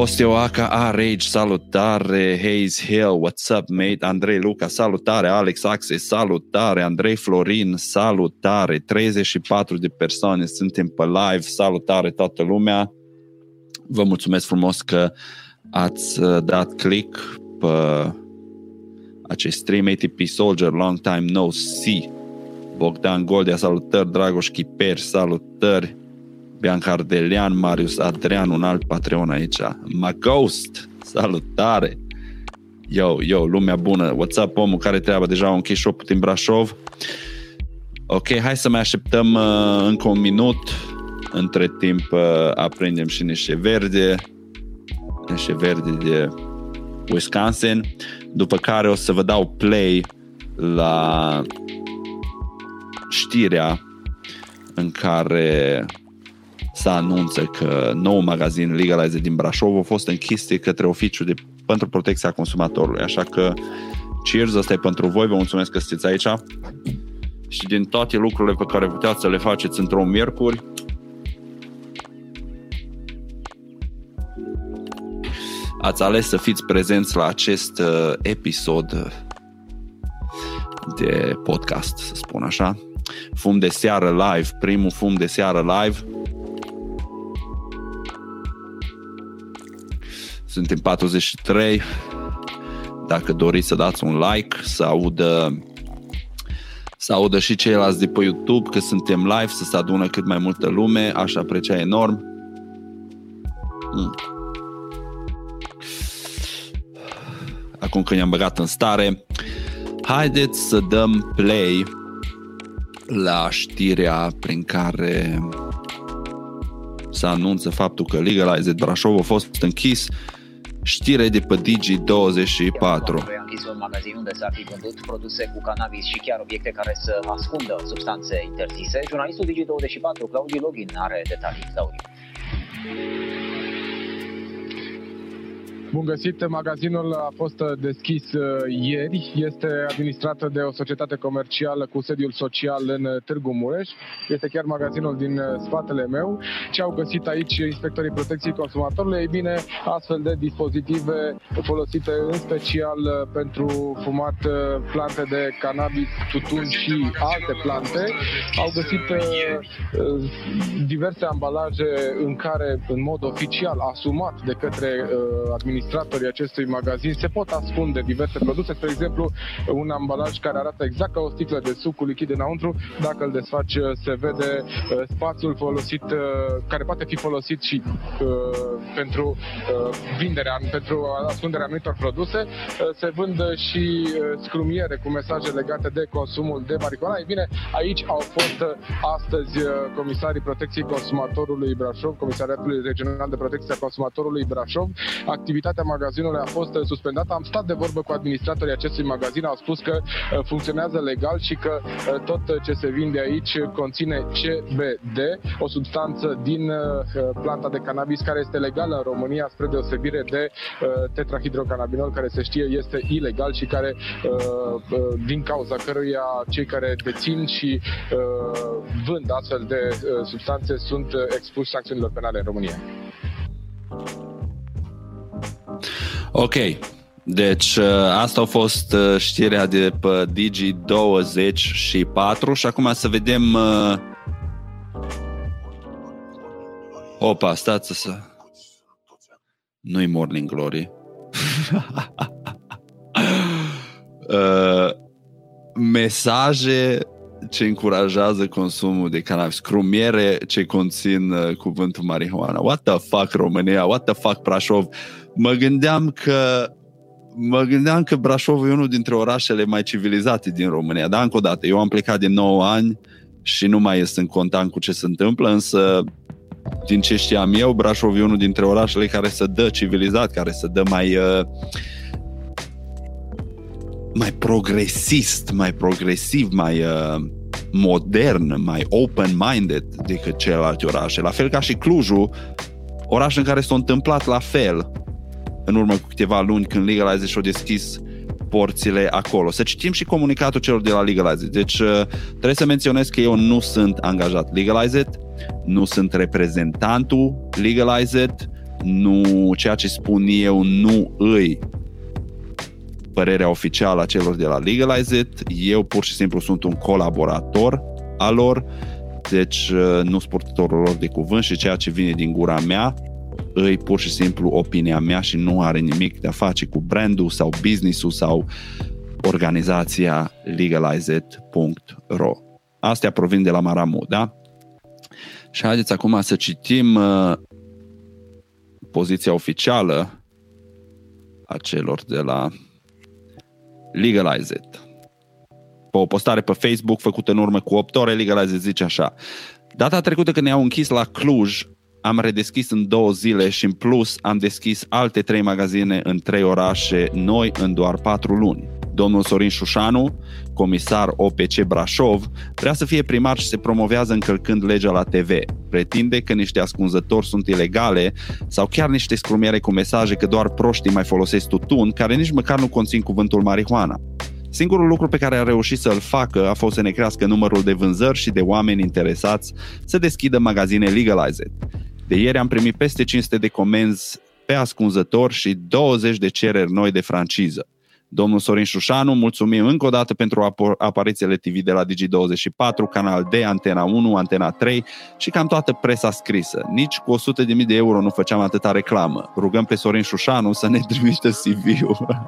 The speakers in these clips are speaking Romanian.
Osteoaca A Rage, salutare, Hayes Hill, what's up mate, Andrei Luca, salutare, Alex Axe, salutare, Andrei Florin, salutare, 34 de persoane suntem pe live, salutare toată lumea, vă mulțumesc frumos că ați uh, dat click pe acest stream ATP Soldier, long time no see, Bogdan Goldea, salutări, Dragoș Chiper, salutări, Bianca Ardelian, Marius Adrian, un alt Patreon aici. Maghost, salutare! Yo, yo, lumea bună, what's up, omul care treabă deja un închis shop din Brașov. Ok, hai să mai așteptăm uh, încă un minut. Între timp uh, aprindem și niște verde, niște verde de Wisconsin, după care o să vă dau play la știrea în care să anunță că nou magazin Legalize din Brașov a fost închis de către oficiul de, pentru protecția consumatorului. Așa că cheers, asta e pentru voi, vă mulțumesc că sunteți aici și din toate lucrurile pe care puteați să le faceți într-o miercuri, ați ales să fiți prezenți la acest uh, episod de podcast, să spun așa. Fum de seară live, primul fum de seară live Suntem 43. Dacă doriți să dați un like, să audă să audă și ceilalți de pe YouTube că suntem live, să se adună cât mai multă lume, aș aprecia enorm. Mm. Acum că ne-am băgat în stare, haideți să dăm play la știrea prin care se anunță faptul că Legalized Brașov a fost închis Știre de pe Digi24. A închis un magazin unde s-ar fi vândut produse cu cannabis și chiar obiecte care să ascundă substanțe interzise. Jurnalistul Digi24, Claudiu Login, are detalii. Claudiu. Bun găsit! Magazinul a fost deschis uh, ieri. Este administrată de o societate comercială cu sediul social în Târgu Mureș. Este chiar magazinul din uh, spatele meu. Ce au găsit aici inspectorii protecției consumatorului? Ei bine, astfel de dispozitive folosite în special uh, pentru fumat plante de cannabis, tutun și alte plante. Au găsit diverse ambalaje în care, în mod oficial, asumat de către administrație administratorii acestui magazin se pot ascunde diverse produse, spre exemplu un ambalaj care arată exact ca o sticlă de suc cu lichid înăuntru, dacă îl desfaci se vede uh, spațiul folosit, uh, care poate fi folosit și uh, pentru vinderea, pentru ascunderea anumitor produse. Se vând și scrumiere cu mesaje legate de consumul de marihuana. Ei bine, aici au fost astăzi comisarii protecției consumatorului Brașov, Comisariatului Regional de Protecție a Consumatorului Brașov. Activitatea activitatea magazinului a fost uh, suspendată. Am stat de vorbă cu administratorii acestui magazin, au spus că uh, funcționează legal și că uh, tot ce se vinde aici conține CBD, o substanță din planta de cannabis care este legală în România, spre deosebire de tetrahidrocannabinol, care se știe este ilegal și care, din cauza căruia cei care dețin și vând astfel de substanțe sunt expuși sancțiunilor penale în România. Ok, deci uh, asta a fost uh, știrea de pe Digi24 și acum să vedem uh, Opa, stați să... Nu-i Morning Glory. uh, mesaje ce încurajează consumul de cannabis, crumiere ce conțin uh, cuvântul marihuana. What the fuck România? What the fuck Brașov? Mă gândeam că mă gândeam că Brașov e unul dintre orașele mai civilizate din România. Dar încă o dată, eu am plecat de 9 ani și nu mai sunt contant cu ce se întâmplă, însă din ce știam eu, Brașov e unul dintre orașele care se dă civilizat, care se dă mai uh, mai progresist, mai progresiv, mai uh, modern, mai open-minded decât celelalte orașe. La fel ca și Clujul, oraș în care s-a întâmplat la fel în urmă cu câteva luni când Legalize și-au deschis porțile acolo. Să citim și comunicatul celor de la Legalize. Deci uh, trebuie să menționez că eu nu sunt angajat Legalize, nu sunt reprezentantul Legalize, nu, ceea ce spun eu nu îi părerea oficială a celor de la Legalize It. Eu pur și simplu sunt un colaborator al lor, deci uh, nu sunt purtătorul lor de cuvânt și ceea ce vine din gura mea îi pur și simplu opinia mea și nu are nimic de a face cu brandul sau businessul sau organizația legalizeit.ro. Astea provin de la Maramu, da? Și haideți acum să citim uh, poziția oficială a celor de la Legalize It. Pe o postare pe Facebook făcută în urmă cu 8 ore, Legalize It zice așa. Data trecută când ne-au închis la Cluj, am redeschis în două zile și în plus am deschis alte trei magazine în trei orașe noi în doar patru luni. Domnul Sorin Șușanu, comisar OPC Brașov, vrea să fie primar și se promovează încălcând legea la TV. Pretinde că niște ascunzători sunt ilegale sau chiar niște scrumiere cu mesaje că doar proștii mai folosesc tutun, care nici măcar nu conțin cuvântul marihuana. Singurul lucru pe care a reușit să-l facă a fost să ne crească numărul de vânzări și de oameni interesați să deschidă magazine Legalized. De ieri am primit peste 500 de comenzi pe ascunzător și 20 de cereri noi de franciză. Domnul Sorin Șușanu, mulțumim încă o dată pentru aparițiile TV de la Digi24, Canal D, Antena 1, Antena 3 și cam toată presa scrisă. Nici cu 100.000 de euro nu făceam atâta reclamă. Rugăm pe Sorin Șușanu să ne trimită CV-ul.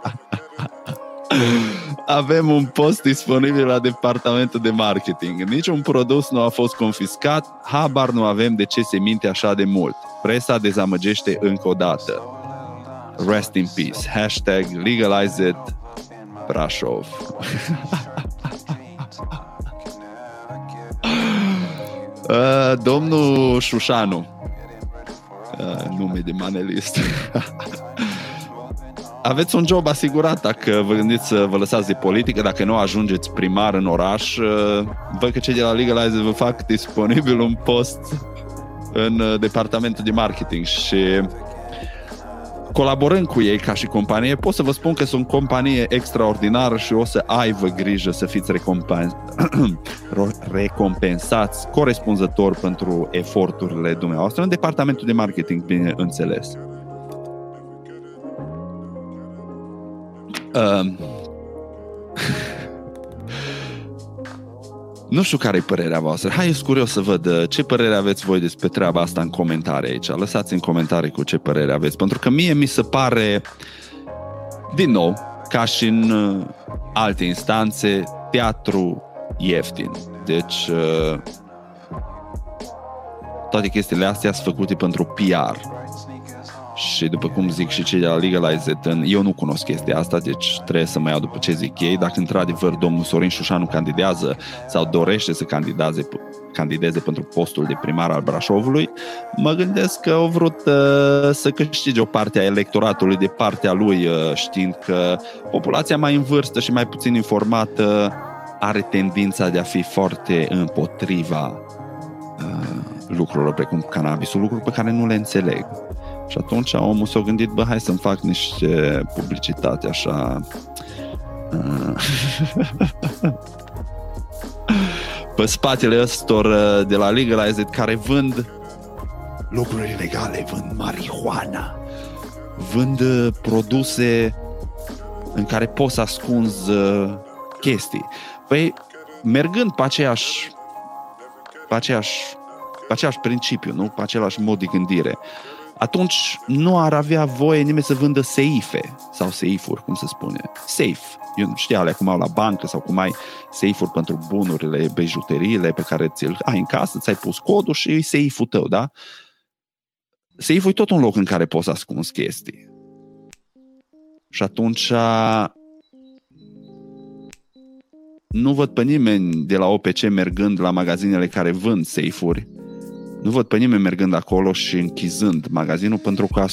Avem un post disponibil la departamentul de marketing. Niciun produs nu a fost confiscat, habar nu avem de ce se minte așa de mult. Presa dezamăgește încă o dată. Rest in peace. Hashtag legalize it Brașov. uh, domnul Șușanu. Uh, nume de manelist. aveți un job asigurat dacă vă gândiți să vă lăsați de politică, dacă nu ajungeți primar în oraș, uh, văd că cei de la Legalize vă fac disponibil un post în uh, departamentul de marketing și colaborând cu ei ca și companie, pot să vă spun că sunt companie extraordinară și o să aibă grijă să fiți recompens- recompensați corespunzător pentru eforturile dumneavoastră în departamentul de marketing, bineînțeles. Uh, nu știu care e părerea voastră. Hai, eu curios să văd uh, ce părere aveți voi despre treaba asta în comentarii aici. Lăsați în comentarii cu ce părere aveți. Pentru că mie mi se pare, din nou, ca și în uh, alte instanțe, teatru ieftin. Deci, uh, toate chestiile astea sunt făcute pentru PR și după cum zic și cei de la Legalize It, eu nu cunosc chestia asta, deci trebuie să mă iau după ce zic ei. Dacă într-adevăr domnul Sorin Șușanu candidează sau dorește să candideze, candideze pentru postul de primar al Brașovului, mă gândesc că au vrut uh, să câștige o parte a electoratului de partea lui, uh, știind că populația mai în vârstă și mai puțin informată are tendința de a fi foarte împotriva uh, lucrurilor precum cannabisul, lucruri pe care nu le înțeleg. Și atunci omul s-a gândit, bă, hai să-mi fac niște publicitate așa... pe spatele ăstor uh, de la Legalized care vând lucruri ilegale, vând marihuana, vând uh, produse în care poți să ascunzi uh, chestii. Păi, mergând pe aceeași pe aceeași, pe aceeași principiu, nu? Pe același mod de gândire atunci nu ar avea voie nimeni să vândă seife sau seifuri, cum se spune. Safe. Eu nu știu alea cum au la bancă sau cum ai seifuri pentru bunurile, bijuteriile pe care ți-l ai în casă, ți-ai pus codul și e seiful tău, da? Seiful e tot un loc în care poți ascunzi chestii. Și atunci nu văd pe nimeni de la OPC mergând la magazinele care vând seifuri nu văd pe nimeni mergând acolo și închizând magazinul pentru că,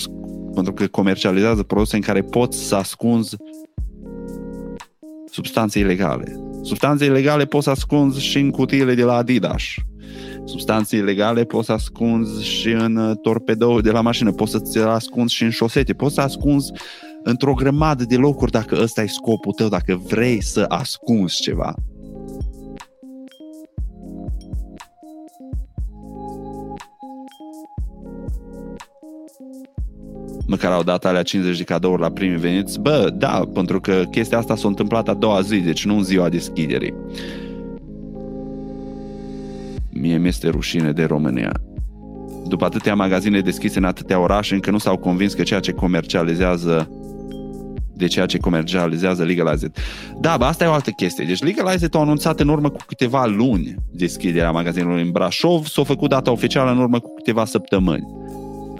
pentru că comercializează produse în care poți să ascunzi substanțe ilegale. Substanțe ilegale poți să ascunzi și în cutiile de la Adidas. Substanțe ilegale poți să ascunzi și în uh, torpedou de la mașină, poți să ți ascunzi și în șosete, poți să ascunzi într-o grămadă de locuri dacă ăsta e scopul tău, dacă vrei să ascunzi ceva. Măcar au dat alea 50 de cadouri la primii veniți. Bă, da, pentru că chestia asta s-a întâmplat a doua zi, deci nu în ziua deschiderii. Mie mi-este rușine de România. După atâtea magazine deschise în atâtea orașe, încă nu s-au convins că ceea ce comercializează de ceea ce comercializează Legalized. Da, bă, asta e o altă chestie. Deci Legalized a anunțat în urmă cu câteva luni deschiderea magazinului în Brașov, s-a făcut data oficială în urmă cu câteva săptămâni.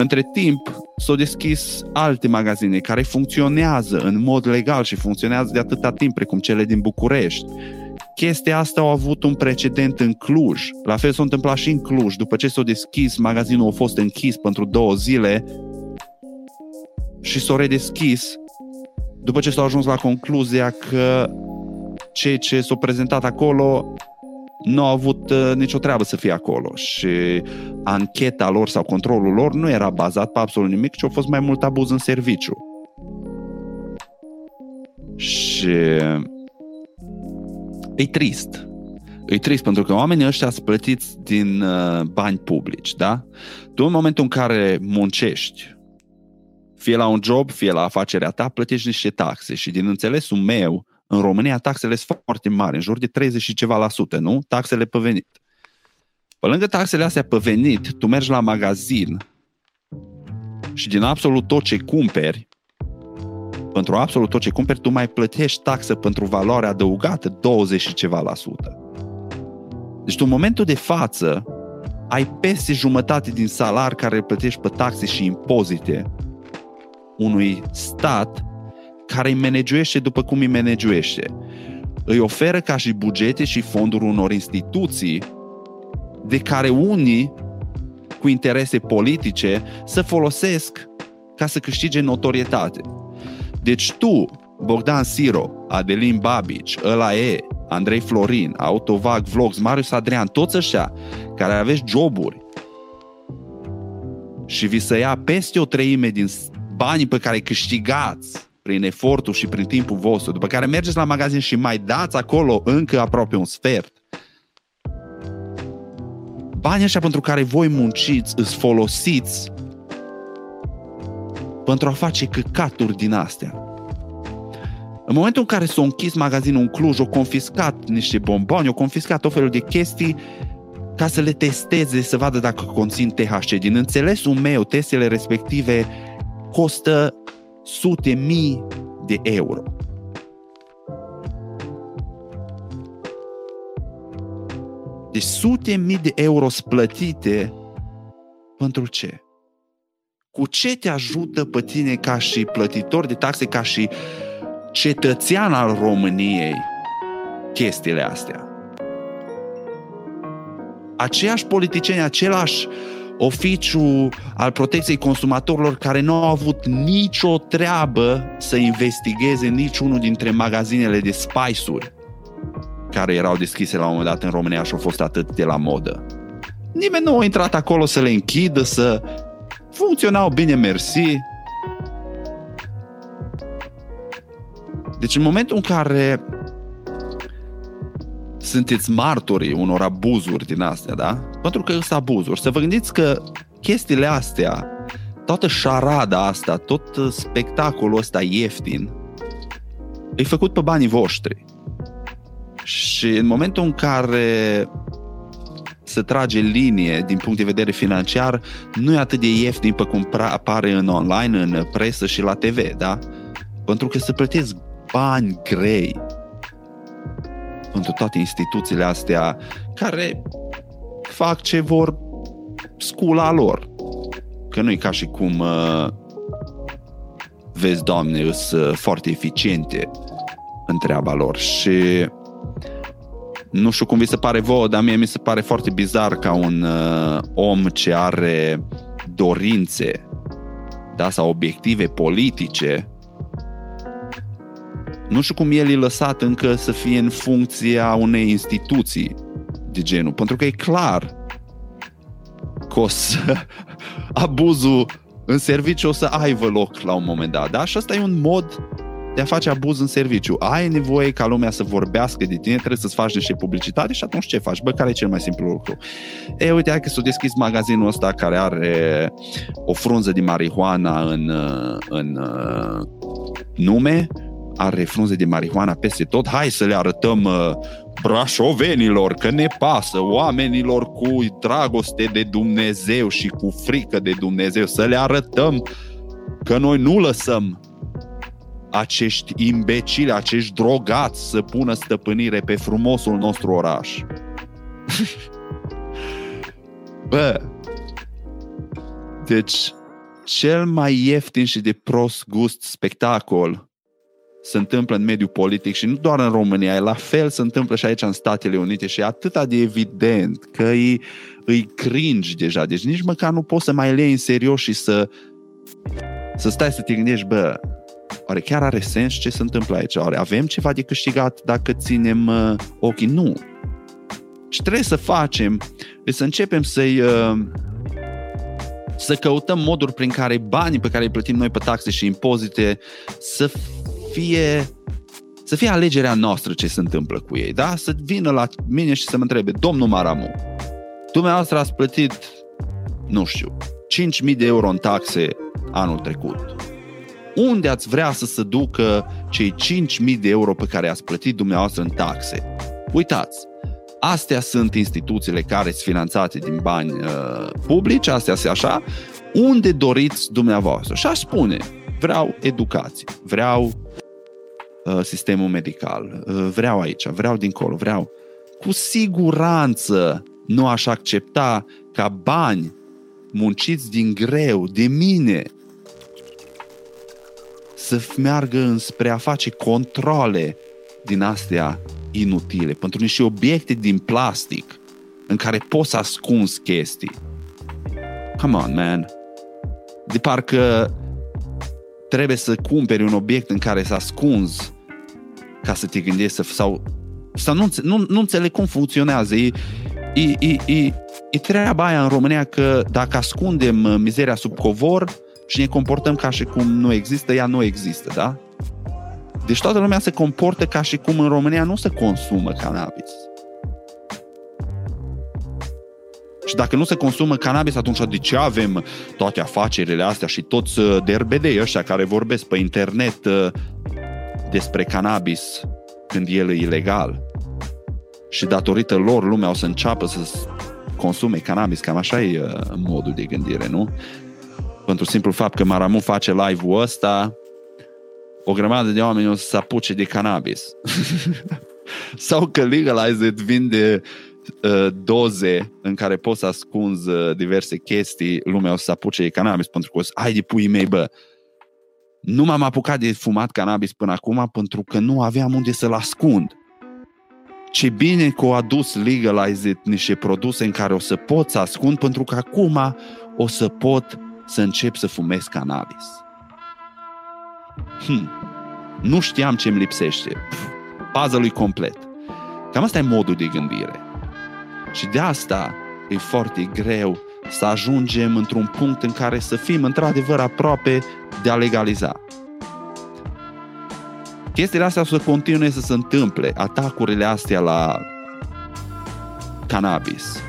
Între timp, s-au deschis alte magazine care funcționează în mod legal și funcționează de atâta timp, precum cele din București. Chestia asta au avut un precedent în Cluj. La fel s-a întâmplat și în Cluj. După ce s-a deschis, magazinul a fost închis pentru două zile și s-a redeschis după ce s-au ajuns la concluzia că cei ce s-au prezentat acolo nu au avut uh, nicio treabă să fie acolo și ancheta lor sau controlul lor nu era bazat pe absolut nimic, ci a fost mai mult abuz în serviciu. Și e trist. E trist pentru că oamenii ăștia sunt plătiți din uh, bani publici, da? Tu în momentul în care muncești, fie la un job, fie la afacerea ta, plătești niște taxe și din înțelesul meu, în România taxele sunt foarte mari, în jur de 30 și ceva la sută, nu? Taxele pe venit. Pe lângă taxele astea pe venit, tu mergi la magazin și din absolut tot ce cumperi, pentru absolut tot ce cumperi, tu mai plătești taxă pentru valoare adăugată 20 și ceva la sută. Deci tu în momentul de față ai peste jumătate din salar care îl plătești pe taxe și impozite unui stat care îi managuiește după cum îi managuiește. Îi oferă ca și bugete și fonduri unor instituții de care unii cu interese politice să folosesc ca să câștige notorietate. Deci tu, Bogdan Siro, Adelin Babici, ăla e, Andrei Florin, Autovag Vlogs, Marius Adrian, toți ăștia care aveți joburi și vi să ia peste o treime din banii pe care îi câștigați prin efortul și prin timpul vostru, după care mergeți la magazin și mai dați acolo încă aproape un sfert. Banii ăștia pentru care voi munciți, îți folosiți pentru a face căcaturi din astea. În momentul în care s-a închis magazinul în Cluj, au confiscat niște bomboane, au confiscat o felul de chestii ca să le testeze, să vadă dacă conțin THC. Din înțelesul meu, testele respective costă sute mii de euro. Deci sute mii de euro plătite pentru ce? Cu ce te ajută pe tine ca și plătitor de taxe, ca și cetățean al României chestiile astea? Aceiași politicieni, același oficiu al protecției consumatorilor care nu au avut nicio treabă să investigheze niciunul dintre magazinele de spice-uri care erau deschise la un moment dat în România și au fost atât de la modă. Nimeni nu a intrat acolo să le închidă, să funcționau bine, mersi. Deci în momentul în care sunteți martorii unor abuzuri din astea, da? Pentru că sunt abuzuri. Să vă gândiți că chestiile astea, toată șarada asta, tot spectacolul ăsta ieftin, e făcut pe banii voștri. Și în momentul în care se trage linie din punct de vedere financiar, nu e atât de ieftin pe cum apare în online, în presă și la TV, da? Pentru că se plătesc bani grei pentru toate instituțiile astea care fac ce vor scula lor. Că nu e ca și cum uh, vezi, doamne, sunt uh, foarte eficiente în treaba lor și nu știu cum vi se pare vouă, dar mie mi se pare foarte bizar ca un uh, om ce are dorințe da, sau obiective politice nu știu cum el e lăsat încă să fie în funcția unei instituții de genul, pentru că e clar că o să, abuzul în serviciu o să aibă loc la un moment dat, da? Și asta e un mod de a face abuz în serviciu. Ai nevoie ca lumea să vorbească de tine, trebuie să-ți faci niște publicitate și atunci ce faci? Bă, care e cel mai simplu lucru? E, uite, hai că s-a deschis magazinul ăsta care are o frunză de marihuana în, în nume, are frunze de marihuana peste tot, hai să le arătăm uh, brașovenilor că ne pasă, oamenilor cu dragoste de Dumnezeu și cu frică de Dumnezeu, să le arătăm că noi nu lăsăm acești imbecili, acești drogați să pună stăpânire pe frumosul nostru oraș. Bă, deci cel mai ieftin și de prost gust spectacol se întâmplă în mediul politic și nu doar în România, e la fel se întâmplă și aici în Statele Unite și e atât de evident că îi, îi cringe deja, deci nici măcar nu poți să mai le în serios și să, să stai să te gândești, bă, oare chiar are sens ce se întâmplă aici? Oare avem ceva de câștigat dacă ținem uh, ochii? Nu. Ce trebuie să facem e să începem să-i uh, să căutăm moduri prin care banii pe care îi plătim noi pe taxe și impozite să fie să fie alegerea noastră ce se întâmplă cu ei, da? Să vină la mine și să mă întrebe, domnul Maramu, dumneavoastră ați plătit, nu știu, 5.000 de euro în taxe anul trecut. Unde ați vrea să se ducă cei 5.000 de euro pe care ați plătit dumneavoastră în taxe? Uitați, astea sunt instituțiile care sunt finanțate din bani uh, publici, astea sunt așa, unde doriți dumneavoastră? Și aș spune, vreau educație, vreau uh, sistemul medical, uh, vreau aici, vreau dincolo, vreau. Cu siguranță nu aș accepta ca bani munciți din greu, de mine, să meargă înspre a face controle din astea inutile, pentru niște obiecte din plastic în care poți ascunzi chestii. Come on, man. De parcă trebuie să cumperi un obiect în care să ascunzi ca să te gândești să, sau, sau nu, nu, nu înțeleg cum funcționează. E, e, e, e, e treaba aia în România că dacă ascundem uh, mizeria sub covor și ne comportăm ca și cum nu există, ea nu există, da? Deci toată lumea se comportă ca și cum în România nu se consumă cannabis. Și dacă nu se consumă cannabis, atunci de ce avem toate afacerile astea și toți uh, derbedei ăștia care vorbesc pe internet uh, despre cannabis când el e ilegal? Și datorită lor lumea o să înceapă să consume cannabis, cam așa e uh, modul de gândire, nu? Pentru simplu fapt că Maramu face live-ul ăsta, o grămadă de oameni o să se apuce de cannabis. Sau că Legalized vinde uh, doze în care poți să ascunzi uh, diverse chestii, lumea o să se apuce de cannabis pentru că o să, ai de pui mei, bă, nu m-am apucat de fumat cannabis până acum pentru că nu aveam unde să-l ascund. Ce bine că au adus Legalized niște produse în care o să pot să ascund pentru că acum o să pot să încep să fumez cannabis. Hm. Nu știam ce îmi lipsește. Puzzle-ul complet. Cam asta e modul de gândire. Și de asta e foarte greu să ajungem într-un punct în care să fim într-adevăr aproape de a legaliza. Chestiile astea o să continue să se întâmple. Atacurile astea la cannabis,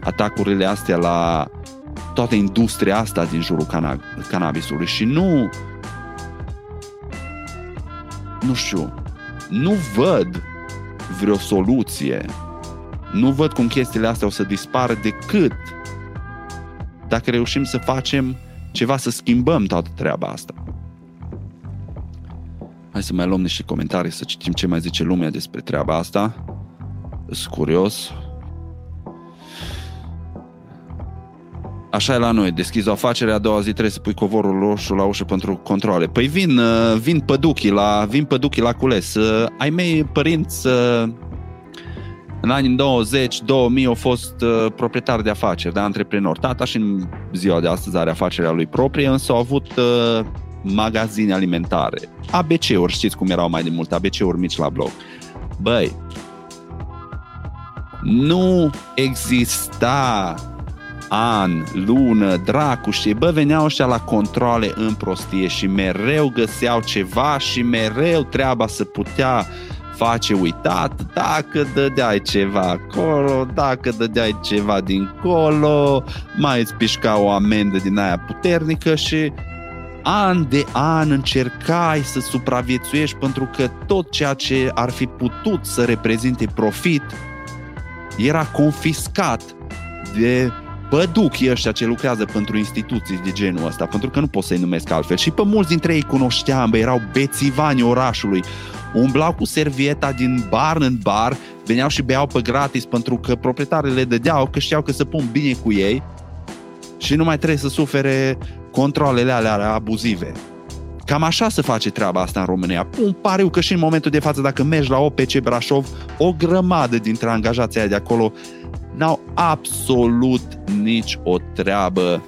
atacurile astea la toată industria asta din jurul cannabisului și nu nu știu, nu văd vreo soluție. Nu văd cum chestiile astea o să dispară decât dacă reușim să facem ceva să schimbăm toată treaba asta. Hai să mai luăm niște comentarii, să citim ce mai zice lumea despre treaba asta. Sunt curios. Așa e la noi, deschizi o afacere, a doua zi trebuie să pui covorul roșu la ușă pentru controle. Păi vin, uh, vin păduchii la, vin păduchii la cules. Uh, ai mei părinți uh, în anii 90-2000 au fost proprietar de afaceri, de antreprenor. Tata și în ziua de astăzi are afacerea lui proprie, însă au avut magazine alimentare. ABC-uri, știți cum erau mai de mult, ABC-uri mici la bloc. Băi, nu exista an, lună, dracu și bă, veneau ăștia la controle în prostie și mereu găseau ceva și mereu treaba să putea face uitat dacă dădeai ceva acolo, dacă dădeai ceva dincolo, mai îți pișca o amendă din aia puternică și an de an încercai să supraviețuiești pentru că tot ceea ce ar fi putut să reprezinte profit era confiscat de băduchii ăștia ce lucrează pentru instituții de genul ăsta, pentru că nu pot să-i numesc altfel. Și pe mulți dintre ei cunoșteam, bă, erau bețivani orașului, umblau cu servieta din bar în bar, veneau și beau pe gratis pentru că proprietarele le dădeau, că știau că se pun bine cu ei și nu mai trebuie să sufere controlele alea abuzive. Cam așa se face treaba asta în România. Un pariu că și în momentul de față, dacă mergi la OPC Brașov, o grămadă dintre angajații aia de acolo n-au absolut nici o treabă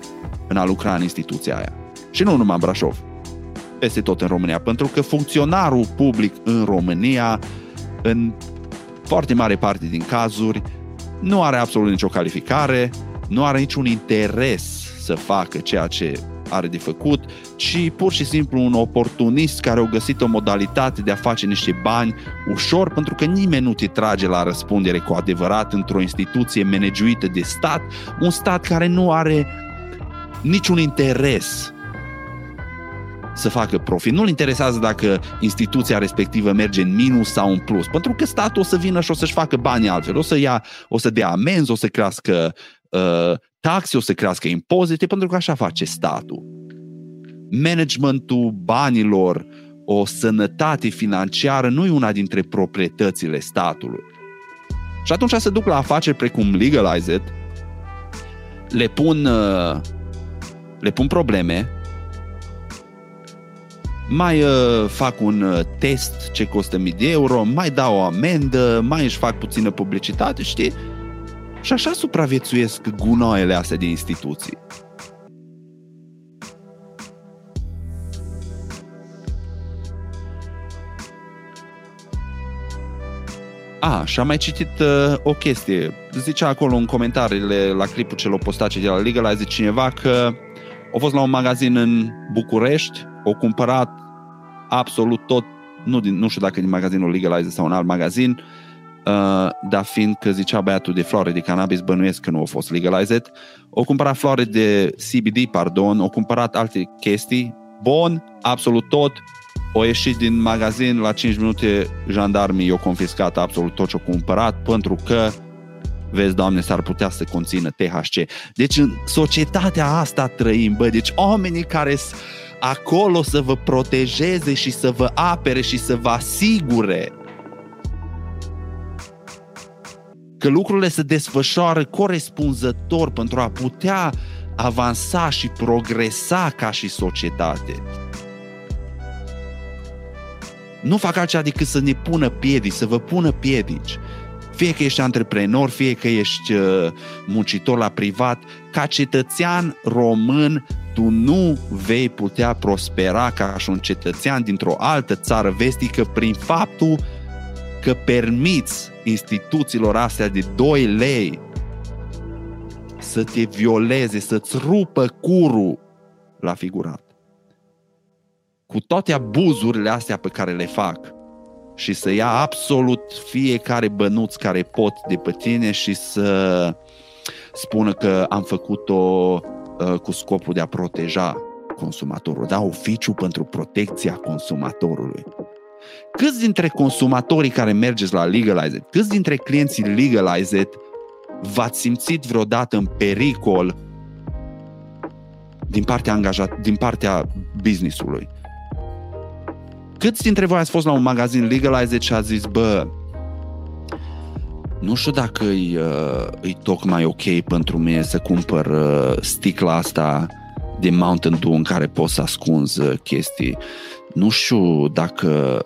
în a lucra în instituția aia. Și nu numai în Brașov, peste tot în România, pentru că funcționarul public în România, în foarte mare parte din cazuri, nu are absolut nicio calificare, nu are niciun interes să facă ceea ce are de făcut, ci pur și simplu un oportunist care a găsit o modalitate de a face niște bani ușor, pentru că nimeni nu te trage la răspundere cu adevărat într-o instituție managuită de stat, un stat care nu are niciun interes să facă profit. Nu-l interesează dacă instituția respectivă merge în minus sau în plus, pentru că statul o să vină și o să-și facă bani altfel, o să ia, o să dea amenzi, o să crească uh, taxe, o să crească impozite, pentru că așa face statul. Managementul banilor, o sănătate financiară nu e una dintre proprietățile statului. Și atunci se duc la afaceri precum Legalize It, le pun, uh, le pun probleme, mai uh, fac un uh, test ce costă mii de euro, mai dau o amendă, mai își fac puțină publicitate, știi? Și așa supraviețuiesc gunoaiele astea de instituții. A, și am mai citit uh, o chestie. Zicea acolo în comentariile la clipul ce l-a postat ce de la Legalize cineva că a fost la un magazin în București, o cumpărat absolut tot, nu, din, nu știu dacă din magazinul Legalize sau un alt magazin, Uh, dar fiind că zicea băiatul de floare de cannabis, bănuiesc că nu au fost legalized, o cumpărat floare de CBD, pardon, o cumpărat alte chestii, bun, absolut tot, o ieșit din magazin, la 5 minute jandarmii i-au confiscat absolut tot ce au cumpărat, pentru că vezi, Doamne, s-ar putea să conțină THC. Deci în societatea asta trăim, bă, deci oamenii care sunt acolo să vă protejeze și să vă apere și să vă asigure că lucrurile se desfășoară corespunzător pentru a putea avansa și progresa ca și societate. Nu fac altceva decât să ne pună piedici, să vă pună piedici. Fie că ești antreprenor, fie că ești uh, muncitor la privat, ca cetățean român, tu nu vei putea prospera ca și un cetățean dintr-o altă țară vestică prin faptul că permiți instituțiilor astea de 2 lei să te violeze, să-ți rupă curul la figurat. Cu toate abuzurile astea pe care le fac și să ia absolut fiecare bănuț care pot de pe tine și să spună că am făcut-o uh, cu scopul de a proteja consumatorul, da, oficiu pentru protecția consumatorului. Câți dintre consumatorii care mergeți la Legalize câți dintre clienții Legalize v-ați simțit vreodată în pericol din partea angajat, din partea businessului? Câți dintre voi ați fost la un magazin Legalize și ați zis, bă, nu știu dacă e, uh, e tocmai ok pentru mine să cumpăr uh, sticla asta de Mountain Dew în care poți să ascunzi uh, chestii. Nu știu dacă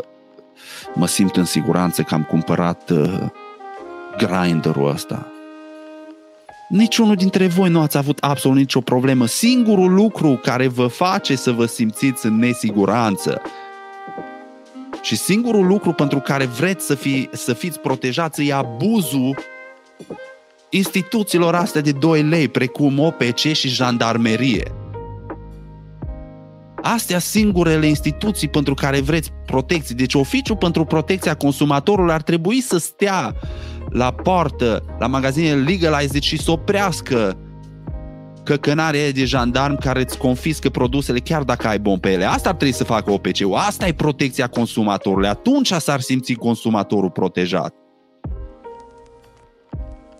mă simt în siguranță că am cumpărat uh, grinderul ăsta. Niciunul dintre voi nu ați avut absolut nicio problemă. Singurul lucru care vă face să vă simțiți în nesiguranță și singurul lucru pentru care vreți să, fi, să fiți protejați e abuzul instituțiilor astea de 2 lei, precum OPC și jandarmerie. Astea singurele instituții pentru care vreți protecție. Deci oficiul pentru protecția consumatorului ar trebui să stea la poartă, la magazinele legalized și să oprească căcănarea de jandarm care îți confiscă produsele chiar dacă ai bun pe ele. Asta ar trebui să facă OPC-ul. Asta e protecția consumatorului. Atunci s-ar simți consumatorul protejat.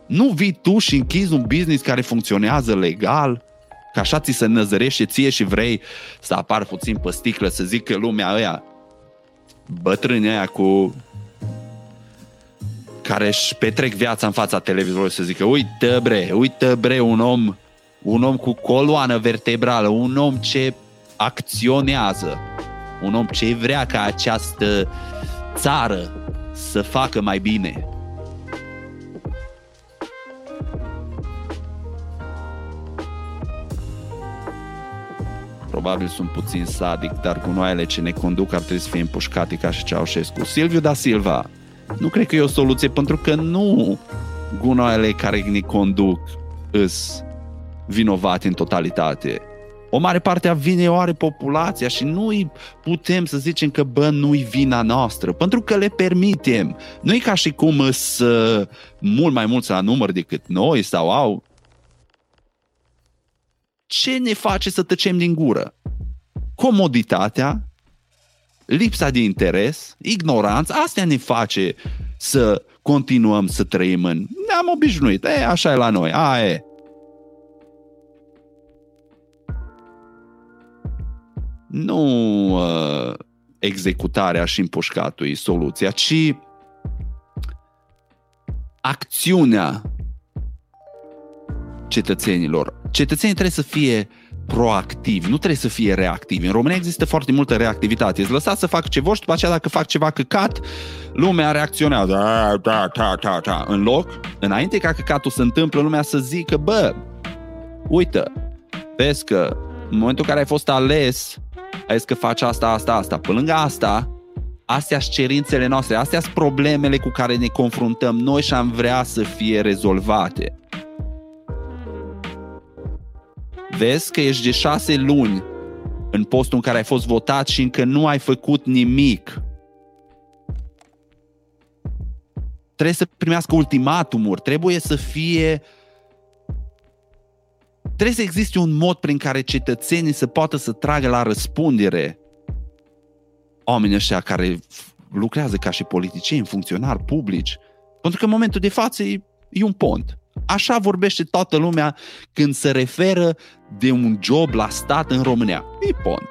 Nu vii tu și închizi un business care funcționează legal, că așa ți se năzărește ție și vrei să apar puțin pe sticlă, să zic că lumea aia, bătrâni aia cu care își petrec viața în fața televizorului să zică uite bre, uite bre, un om un om cu coloană vertebrală, un om ce acționează, un om ce vrea ca această țară să facă mai bine. Probabil sunt puțin sadic, dar gunoaiele ce ne conduc ar trebui să fie împușcate ca și Ceaușescu. Silviu da Silva, nu cred că e o soluție, pentru că nu gunoaiele care ne conduc îs vinovati în totalitate. O mare parte a vinei o are populația și nu putem să zicem că, bă, nu-i vina noastră, pentru că le permitem. Nu e ca și cum să uh, mult mai mulți la număr decât noi sau au. Ce ne face să tăcem din gură? Comoditatea, lipsa de interes, ignoranță, astea ne face să continuăm să trăim în... Ne-am obișnuit, e, așa e la noi, a, e. nu uh, executarea și împușcatul e soluția, ci acțiunea cetățenilor. Cetățenii trebuie să fie proactivi, nu trebuie să fie reactivi. În România există foarte multă reactivitate. Îți lăsați să fac ce vor și după aceea dacă fac ceva căcat, lumea reacționează. Da, da, da, da, da. În loc, înainte ca căcatul să întâmple, lumea să zică, bă, uite, vezi că în momentul în care ai fost ales, ai zis că faci asta, asta, asta. Pe lângă asta, astea sunt cerințele noastre, astea sunt problemele cu care ne confruntăm noi și am vrea să fie rezolvate. Vezi că ești de șase luni în postul în care ai fost votat și încă nu ai făcut nimic. Trebuie să primească ultimatumuri, trebuie să fie uh, Trebuie să existe un mod prin care cetățenii să poată să tragă la răspundere oamenii ăștia care lucrează ca și politicieni, funcționari publici. Pentru că în momentul de față e, e un pont. Așa vorbește toată lumea când se referă de un job la stat în România. E pont.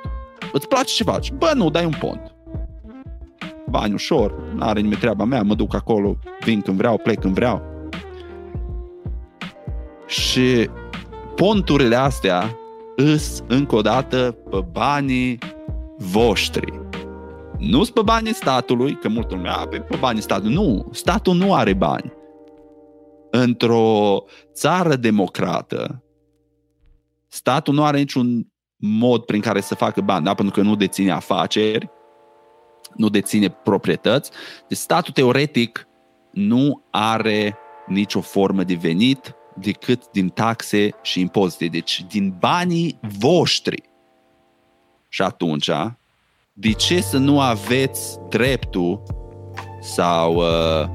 Îți place ce faci? Bă, nu, dai un pont. Bani ușor, n-are nimeni treaba mea, mă duc acolo, vin când vreau, plec când vreau. Și ponturile astea îs încă o dată pe banii voștri. Nu sunt pe banii statului, că multă lume, a, pe, pe banii statului. Nu, statul nu are bani. Într-o țară democrată, statul nu are niciun mod prin care să facă bani, da? pentru că nu deține afaceri, nu deține proprietăți. Deci statul teoretic nu are nicio formă de venit decât din taxe și impozite, deci din banii voștri. Și atunci, de ce să nu aveți dreptul sau uh,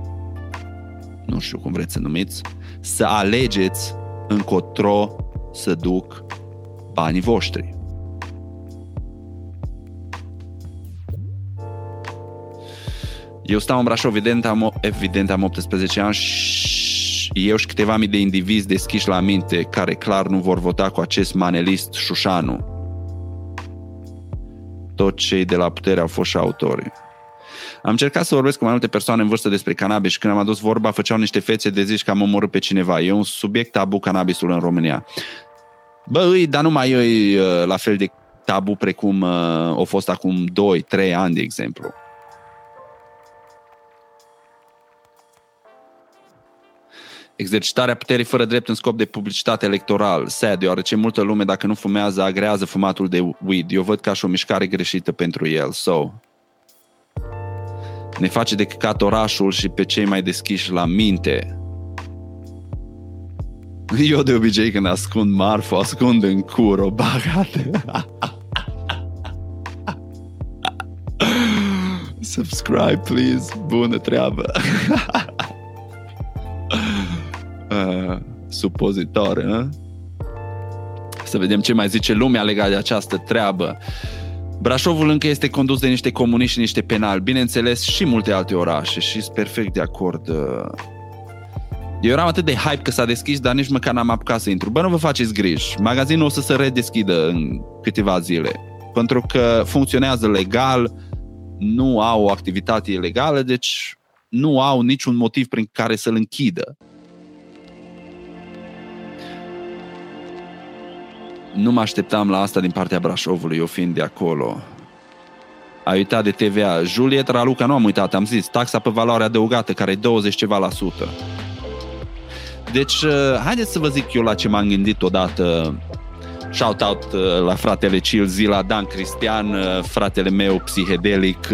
nu știu cum vreți să numiți, să alegeți încotro să duc banii voștri? Eu stau în Brașov, evident am, evident am 18 ani și eu și câteva mii de indivizi deschiși la minte care clar nu vor vota cu acest manelist Șușanu. Toți cei de la putere au fost și autorii. Am încercat să vorbesc cu mai multe persoane în vârstă despre cannabis și când am adus vorba, făceau niște fețe de zici că am omorât pe cineva. E un subiect tabu cannabisul în România. Bă, îi, dar nu mai e uh, la fel de tabu precum uh, a fost acum 2-3 ani, de exemplu. Exercitarea puterii fără drept în scop de publicitate electoral. Sad, deoarece multă lume, dacă nu fumează, agrează fumatul de weed. Eu văd ca și o mișcare greșită pentru el. So, ne face de căcat orașul și pe cei mai deschiși la minte. Eu de obicei când ascund marfă, ascund în cur o bagate. Subscribe, please. Bună treabă. uh, supozitor, uh? Să vedem ce mai zice lumea legat de această treabă. Brașovul încă este condus de niște comuniști și niște penali, bineînțeles și multe alte orașe și sunt perfect de acord. Uh. Eu eram atât de hype că s-a deschis, dar nici măcar n-am apucat să intru. Bă, nu vă faceți griji, magazinul o să se redeschidă în câteva zile, pentru că funcționează legal, nu au o activitate ilegală, deci nu au niciun motiv prin care să-l închidă. Nu mă așteptam la asta din partea Brașovului, eu fiind de acolo. A uitat de TVA. Juliet Raluca nu am uitat, am zis. Taxa pe valoare adăugată, care e 20 ceva la sută. Deci, uh, haideți să vă zic eu la ce m-am gândit odată. Shout-out uh, la fratele Cil Zila, Dan Cristian, uh, fratele meu psihedelic,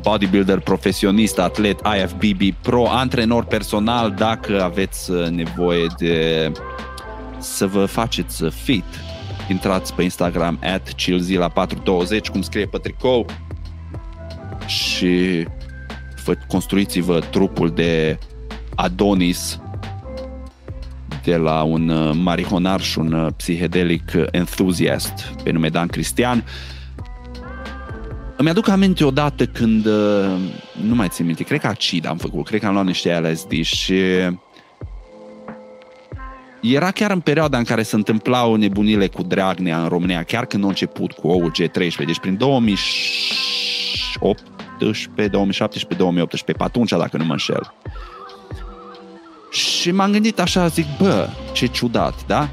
bodybuilder profesionist, atlet, IFBB Pro, antrenor personal, dacă aveți nevoie de să vă faceți fit, intrați pe Instagram at chillzilla420, cum scrie pe tricou și vă construiți-vă trupul de Adonis de la un uh, marihonar și un uh, psihedelic enthusiast pe nume Dan Cristian. Îmi aduc aminte odată când, uh, nu mai țin minte, cred că acid am făcut, cred că am luat niște LSD și era chiar în perioada în care se întâmplau nebunile cu Dragnea în România, chiar când a început cu OUG13, deci prin 2018, 2017, 2018, pe atunci, dacă nu mă înșel. Și m-am gândit așa, zic, bă, ce ciudat, da?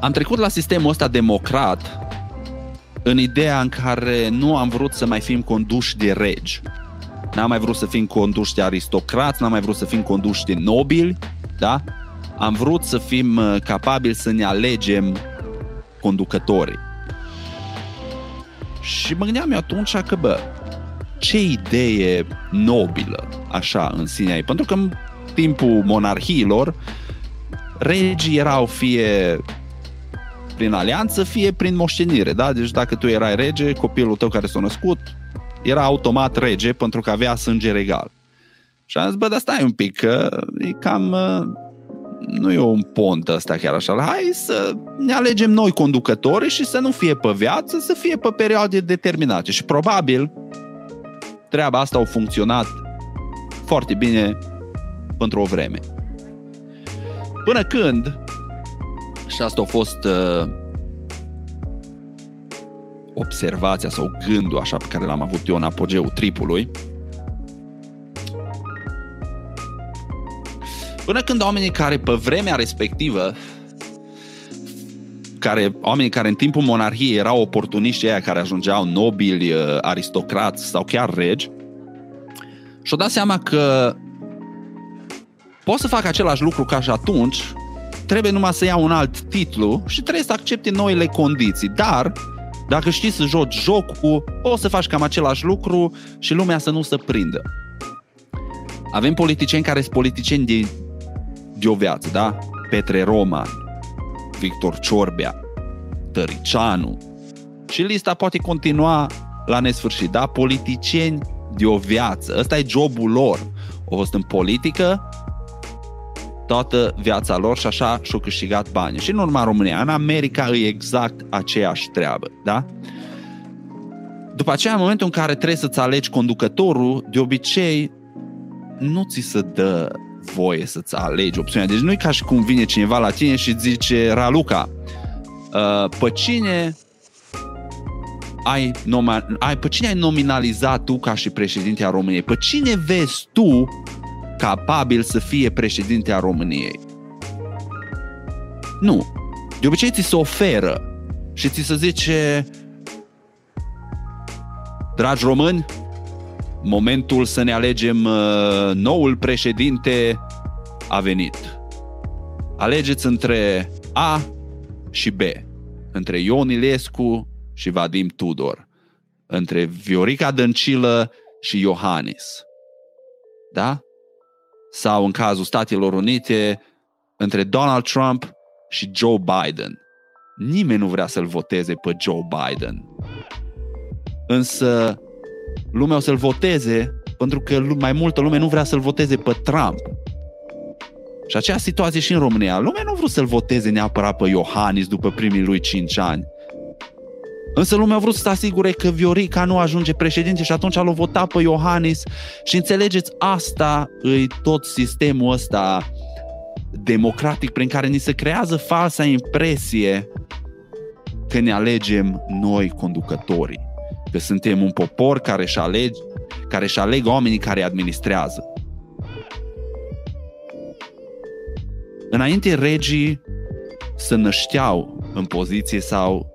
Am trecut la sistemul ăsta democrat în ideea în care nu am vrut să mai fim conduși de regi. N-am mai vrut să fim conduși de aristocrați, n-am mai vrut să fim conduși de nobili, da? Am vrut să fim uh, capabili să ne alegem conducătorii. Și mă gândeam eu atunci că, bă, ce idee nobilă, așa, în sinea ei. Pentru că în timpul monarhiilor, regii erau fie prin alianță, fie prin moștenire, da? Deci dacă tu erai rege, copilul tău care s-a născut era automat rege pentru că avea sânge regal. Și am zis, bă, dar stai un pic, că e cam uh, nu e un pont ăsta chiar așa. Hai să ne alegem noi conducători și să nu fie pe viață, să fie pe perioade determinate. Și probabil treaba asta a funcționat foarte bine pentru o vreme. Până când, și asta a fost uh, observația sau gândul așa pe care l-am avut eu în apogeul tripului, Până când oamenii care pe vremea respectivă care, oamenii care în timpul monarhiei erau oportuniști aia care ajungeau nobili, uh, aristocrați sau chiar regi și-au dat seama că pot să fac același lucru ca și atunci, trebuie numai să iau un alt titlu și trebuie să accepte noile condiții. Dar, dacă știți să joci jocul, o să faci cam același lucru și lumea să nu se prindă. Avem politicieni care sunt politicieni de de o viață, da? Petre Roman, Victor Ciorbea, Tăricianu și lista poate continua la nesfârșit, da? Politicieni de o viață. Ăsta e jobul lor. Au fost în politică toată viața lor și așa și-au câștigat bani. Și în urma România, în America e exact aceeași treabă, da? După aceea, în momentul în care trebuie să-ți alegi conducătorul, de obicei nu ți se dă voie să-ți alegi opțiunea. Deci nu e ca și cum vine cineva la tine și zice, Raluca, uh, pe cine ai, noma, ai, pe cine ai nominalizat tu ca și președinte a României? Pe cine vezi tu capabil să fie președinte a României? Nu. De obicei ți se oferă și ți se zice dragi români, momentul să ne alegem uh, noul președinte a venit. Alegeți între A și B, între Ion Ilescu și Vadim Tudor, între Viorica Dăncilă și Iohannis. Da? Sau în cazul Statelor Unite, între Donald Trump și Joe Biden. Nimeni nu vrea să-l voteze pe Joe Biden. Însă lumea o să-l voteze pentru că mai multă lume nu vrea să-l voteze pe Trump. Și acea situație și în România. Lumea nu a vrut să-l voteze neapărat pe Iohannis după primii lui 5 ani. Însă lumea a vrut să se asigure că Viorica nu ajunge președinte și atunci l-a votat pe Iohannis și înțelegeți, asta îi tot sistemul ăsta democratic prin care ni se creează falsa impresie că ne alegem noi conducătorii, că suntem un popor care își alege, care își aleg oamenii care administrează. Înainte regii să nășteau în poziție sau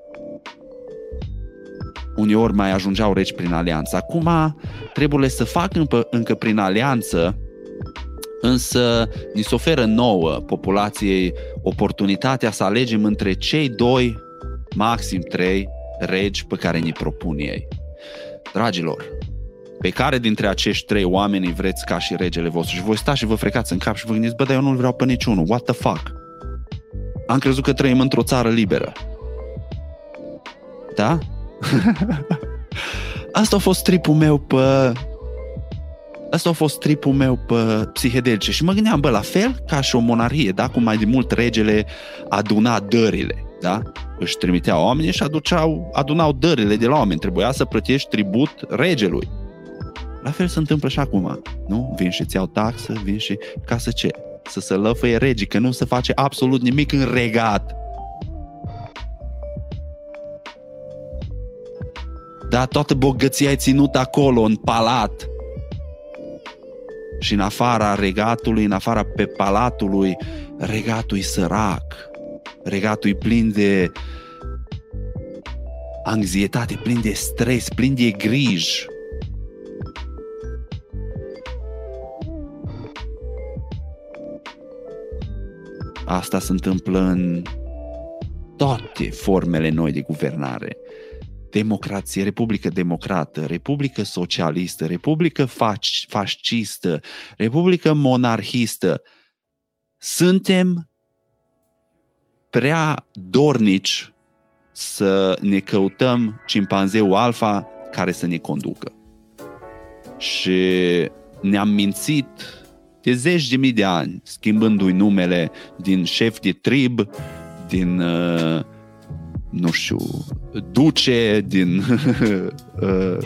uneori mai ajungeau regi prin alianță. Acum trebuie să fac încă, încă prin alianță, însă ni se oferă nouă populației oportunitatea să alegem între cei doi, maxim trei, regi pe care ni propun ei. Dragilor, pe care dintre acești trei oameni vreți ca și regele vostru? Și voi sta și vă frecați în cap și vă gândiți, bă, dar eu nu-l vreau pe niciunul. What the fuck? Am crezut că trăim într-o țară liberă. Da? Asta a fost tripul meu pe... Asta a fost tripul meu pe psihedelice și mă gândeam, bă, la fel ca și o monarhie, da? Cum mai de mult regele aduna dările, da? Își trimitea oamenii și aduceau, adunau dările de la oameni. Trebuia să plătești tribut regelui. La fel se întâmplă și acum, nu? Vin și ți-au taxă, vin și... Ca să ce? Să se lăfăie regii, că nu se face absolut nimic în regat. Da, toată bogăția ai ținut acolo, în palat. Și în afara regatului, în afara pe palatului, regatul e sărac. Regatul e plin de anxietate, plin de stres, plin de griji. Asta se întâmplă în toate formele noi de guvernare. Democrație, Republică Democrată, Republică Socialistă, Republică Fascistă, Republică Monarhistă. Suntem prea dornici să ne căutăm cimpanzeul alfa care să ne conducă. Și ne-am mințit de zeci de mii de ani, schimbându-i numele din șef de trib, din, uh, nu știu, duce, din uh,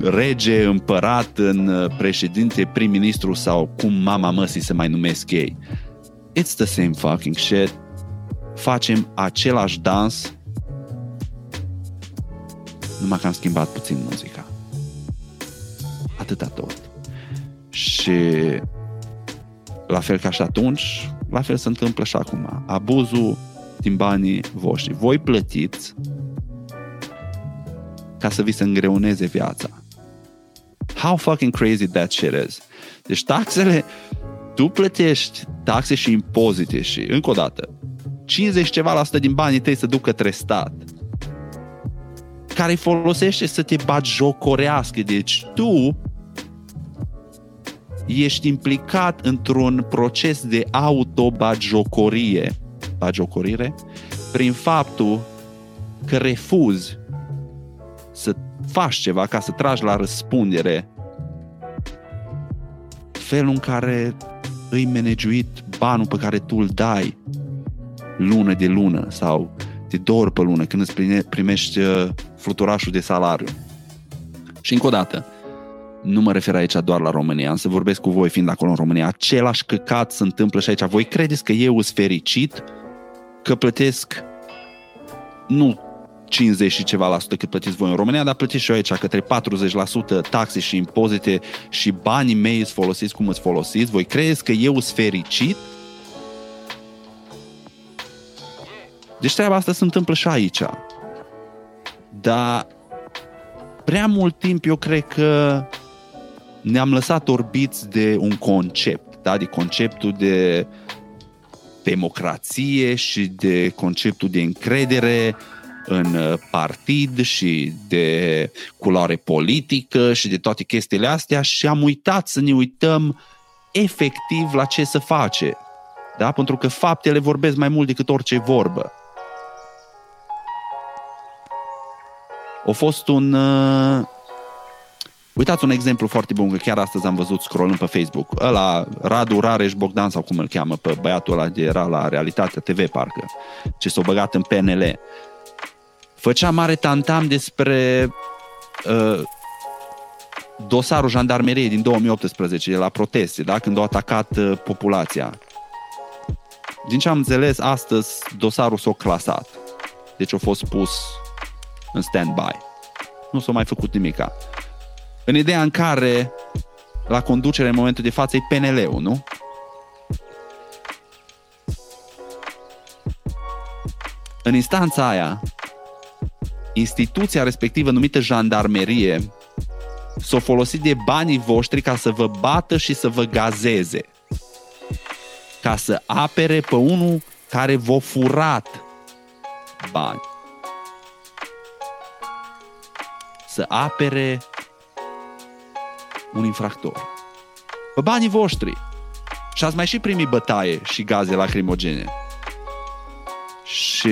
rege, împărat, în uh, președinte, prim-ministru sau cum mama măsii se mai numesc ei. It's the same fucking shit. Facem același dans numai că am schimbat puțin muzica. Atâta tot. Și la fel ca și atunci, la fel se întâmplă și acum. Abuzul din banii voștri. Voi plătiți ca să vi se îngreuneze viața. How fucking crazy that shit is. Deci taxele, tu plătești taxe și impozite și, încă o dată, 50 ceva la sută din banii tăi să ducă către stat care îi folosește să te bagi jocorească. Deci tu ești implicat într-un proces de autobagiocorie, bagiocorire, prin faptul că refuzi să faci ceva ca să tragi la răspundere. Felul în care îi menegiuit banul pe care tu îl dai lună de lună sau de două ori pe lună când îți primești uh, fluturașul de salariu. Și încă o dată, nu mă refer aici doar la România, am să vorbesc cu voi fiind acolo în România. Același căcat se întâmplă și aici. Voi credeți că eu sunt fericit că plătesc nu 50 și ceva la sută cât plătiți voi în România, dar plătiți și eu aici către 40% taxe și impozite și banii mei îți folosiți cum îți folosiți. Voi credeți că eu sunt fericit? Deci treaba asta se întâmplă și aici. Dar prea mult timp eu cred că ne-am lăsat orbiți de un concept, da? de conceptul de democrație și de conceptul de încredere în uh, partid și de culoare politică și de toate chestiile astea și am uitat să ne uităm efectiv la ce să face. Da? Pentru că faptele vorbesc mai mult decât orice vorbă. A fost un... Uh... Uitați un exemplu foarte bun, că chiar astăzi am văzut scrollând pe Facebook. Ăla, Radu Rareș Bogdan, sau cum îl cheamă, pe băiatul ăla de era la Realitatea TV, parcă, ce s-a băgat în PNL. Făcea mare tantam despre uh, dosarul jandarmeriei din 2018, la proteste, da? când au atacat uh, populația. Din ce am înțeles, astăzi dosarul s-a clasat. Deci a fost pus în stand-by. Nu s-a mai făcut nimica. În ideea în care la conducere în momentul de față e PNL-ul, nu? În instanța aia, instituția respectivă numită jandarmerie s-a folosit de banii voștri ca să vă bată și să vă gazeze. Ca să apere pe unul care v-a furat bani. Să apere un infractor. Pe banii voștri. Și ați mai și primit bătaie și gaze lacrimogene. Și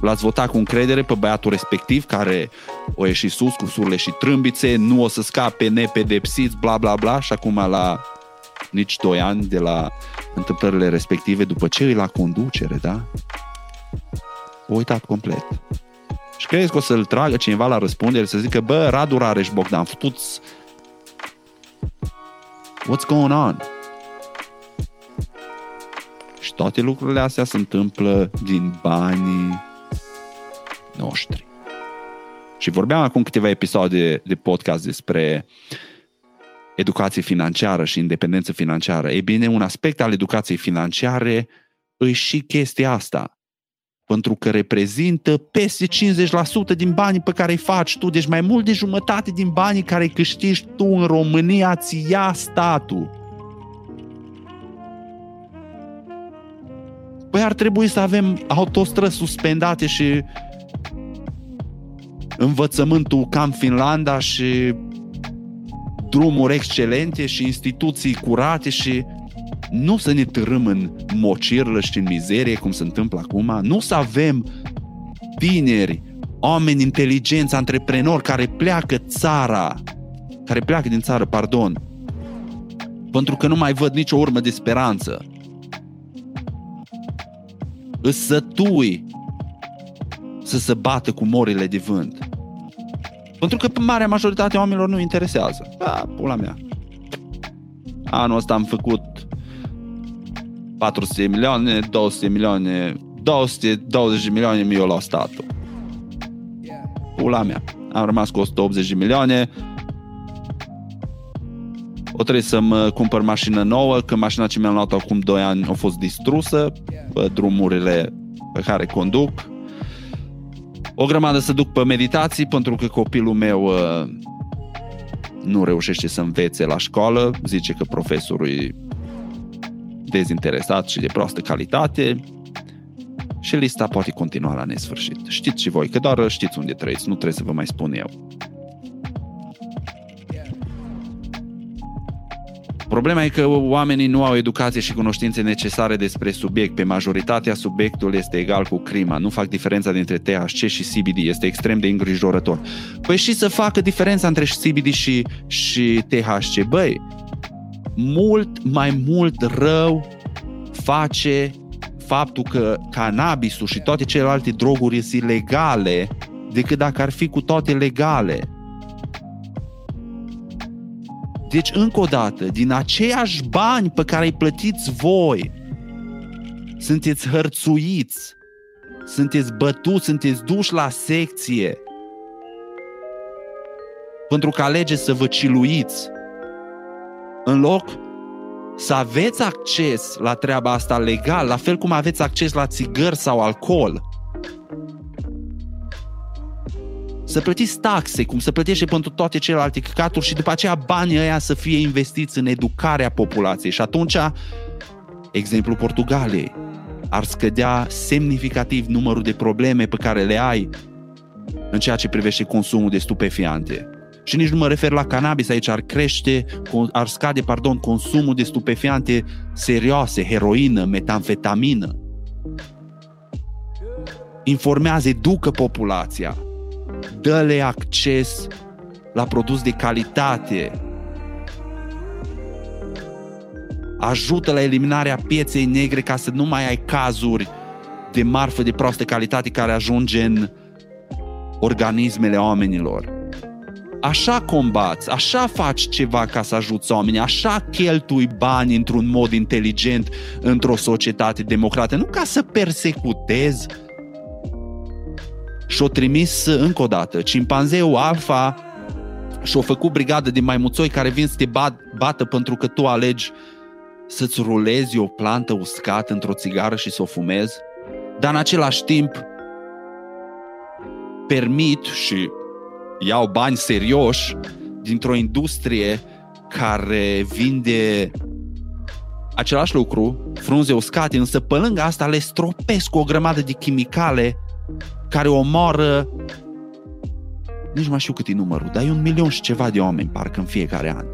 l-ați votat cu încredere pe băiatul respectiv care o ieși sus cu surle și trâmbițe, nu o să scape nepedepsiți, bla bla bla și acum la nici 2 ani de la întâmplările respective, după ce e la conducere, da? O uitat complet. Și crezi că o să-l tragă cineva la răspundere să zică, bă, Radu Rareș Bogdan, fătuți What's going on? Și toate lucrurile astea se întâmplă din banii noștri. Și vorbeam acum câteva episoade de podcast despre educație financiară și independență financiară. E bine, un aspect al educației financiare îi și chestia asta. Pentru că reprezintă peste 50% din banii pe care îi faci tu. Deci mai mult de jumătate din banii care câștigi tu în România ți ia statul. Păi ar trebui să avem autostrăzi suspendate și învățământul ca în Finlanda și drumuri excelente și instituții curate și nu să ne târâm în mocirlă și în mizerie cum se întâmplă acum, nu să avem tineri, oameni inteligenți, antreprenori care pleacă țara, care pleacă din țară, pardon, pentru că nu mai văd nicio urmă de speranță. Îs sătui să se bată cu morile de vânt. Pentru că marea majoritate a oamenilor nu interesează. Da, pula mea. Anul ăsta am făcut 400 milioane, 200 milioane, 220 milioane mi-o la statul. Pula mea. Am rămas cu 180 de milioane. O trebuie să-mi cumpăr mașină nouă, că mașina ce mi-am luat acum 2 ani a fost distrusă pe drumurile pe care conduc o grămadă să duc pe meditații pentru că copilul meu uh, nu reușește să învețe la școală, zice că profesorul e dezinteresat și de proastă calitate și lista poate continua la nesfârșit. Știți și voi că doar știți unde trăiți, nu trebuie să vă mai spun eu. Problema e că oamenii nu au educație și cunoștințe necesare despre subiect. Pe majoritatea subiectul este egal cu crima. Nu fac diferența dintre THC și CBD. Este extrem de îngrijorător. Păi și să facă diferența între CBD și, și THC. Băi, mult mai mult rău face faptul că cannabisul și toate celelalte droguri sunt ilegale decât dacă ar fi cu toate legale. Deci, încă o dată, din aceiași bani pe care îi plătiți voi, sunteți hărțuiți, sunteți bătuți, sunteți duși la secție, pentru că alegeți să vă ciluiți, în loc să aveți acces la treaba asta legal, la fel cum aveți acces la țigări sau alcool, să plătiți taxe, cum să plătește pentru toate celelalte căcaturi și după aceea banii ăia să fie investiți în educarea populației. Și atunci, exemplu Portugaliei, ar scădea semnificativ numărul de probleme pe care le ai în ceea ce privește consumul de stupefiante. Și nici nu mă refer la cannabis aici, ar crește, ar scade, pardon, consumul de stupefiante serioase, heroină, metamfetamină. Informează, educă populația, dă-le acces la produs de calitate, ajută la eliminarea pieței negre ca să nu mai ai cazuri de marfă de proastă calitate care ajunge în organismele oamenilor. Așa combați, așa faci ceva ca să ajuți oamenii, așa cheltui bani într-un mod inteligent într-o societate democrată, nu ca să persecutezi. Și-o trimis încă o dată, cimpanzeul alfa și-o făcut brigadă de maimuțoi care vin să te bat, bată pentru că tu alegi să-ți rulezi o plantă uscată într-o țigară și să o fumezi, dar în același timp permit și iau bani serioși dintr-o industrie care vinde același lucru, frunze uscate, însă pe lângă asta le stropesc cu o grămadă de chimicale care omoară nici mai știu cât e numărul, dar e un milion și ceva de oameni, parcă în fiecare an.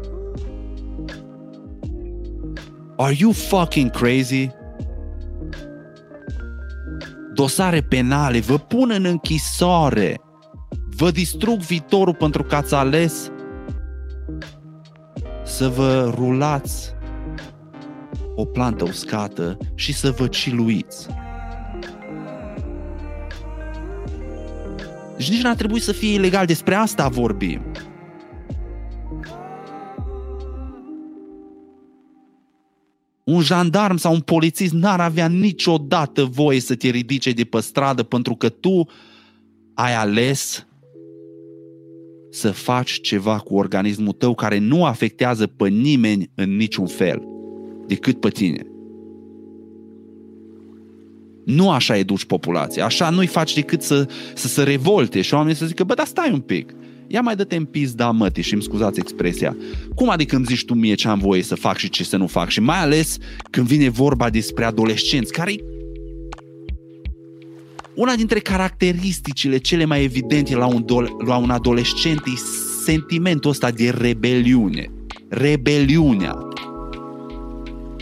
Are you fucking crazy? Dosare penale, vă pun în închisoare, vă distrug viitorul pentru că ați ales să vă rulați o plantă uscată și să vă ciluiți. Deci nici n-ar trebui să fie ilegal, despre asta vorbim. Un jandarm sau un polițist n-ar avea niciodată voie să te ridice de pe stradă pentru că tu ai ales să faci ceva cu organismul tău care nu afectează pe nimeni în niciun fel decât pe tine. Nu așa educi populația, așa nu-i faci decât să, să se revolte și oamenii să zică, bă, dar stai un pic, ia mai dă-te în pizda mătii și îmi scuzați expresia. Cum adică îmi zici tu mie ce am voie să fac și ce să nu fac? Și mai ales când vine vorba despre adolescenți, care una dintre caracteristicile cele mai evidente la un, do- la un adolescent e sentimentul ăsta de rebeliune. Rebeliunea.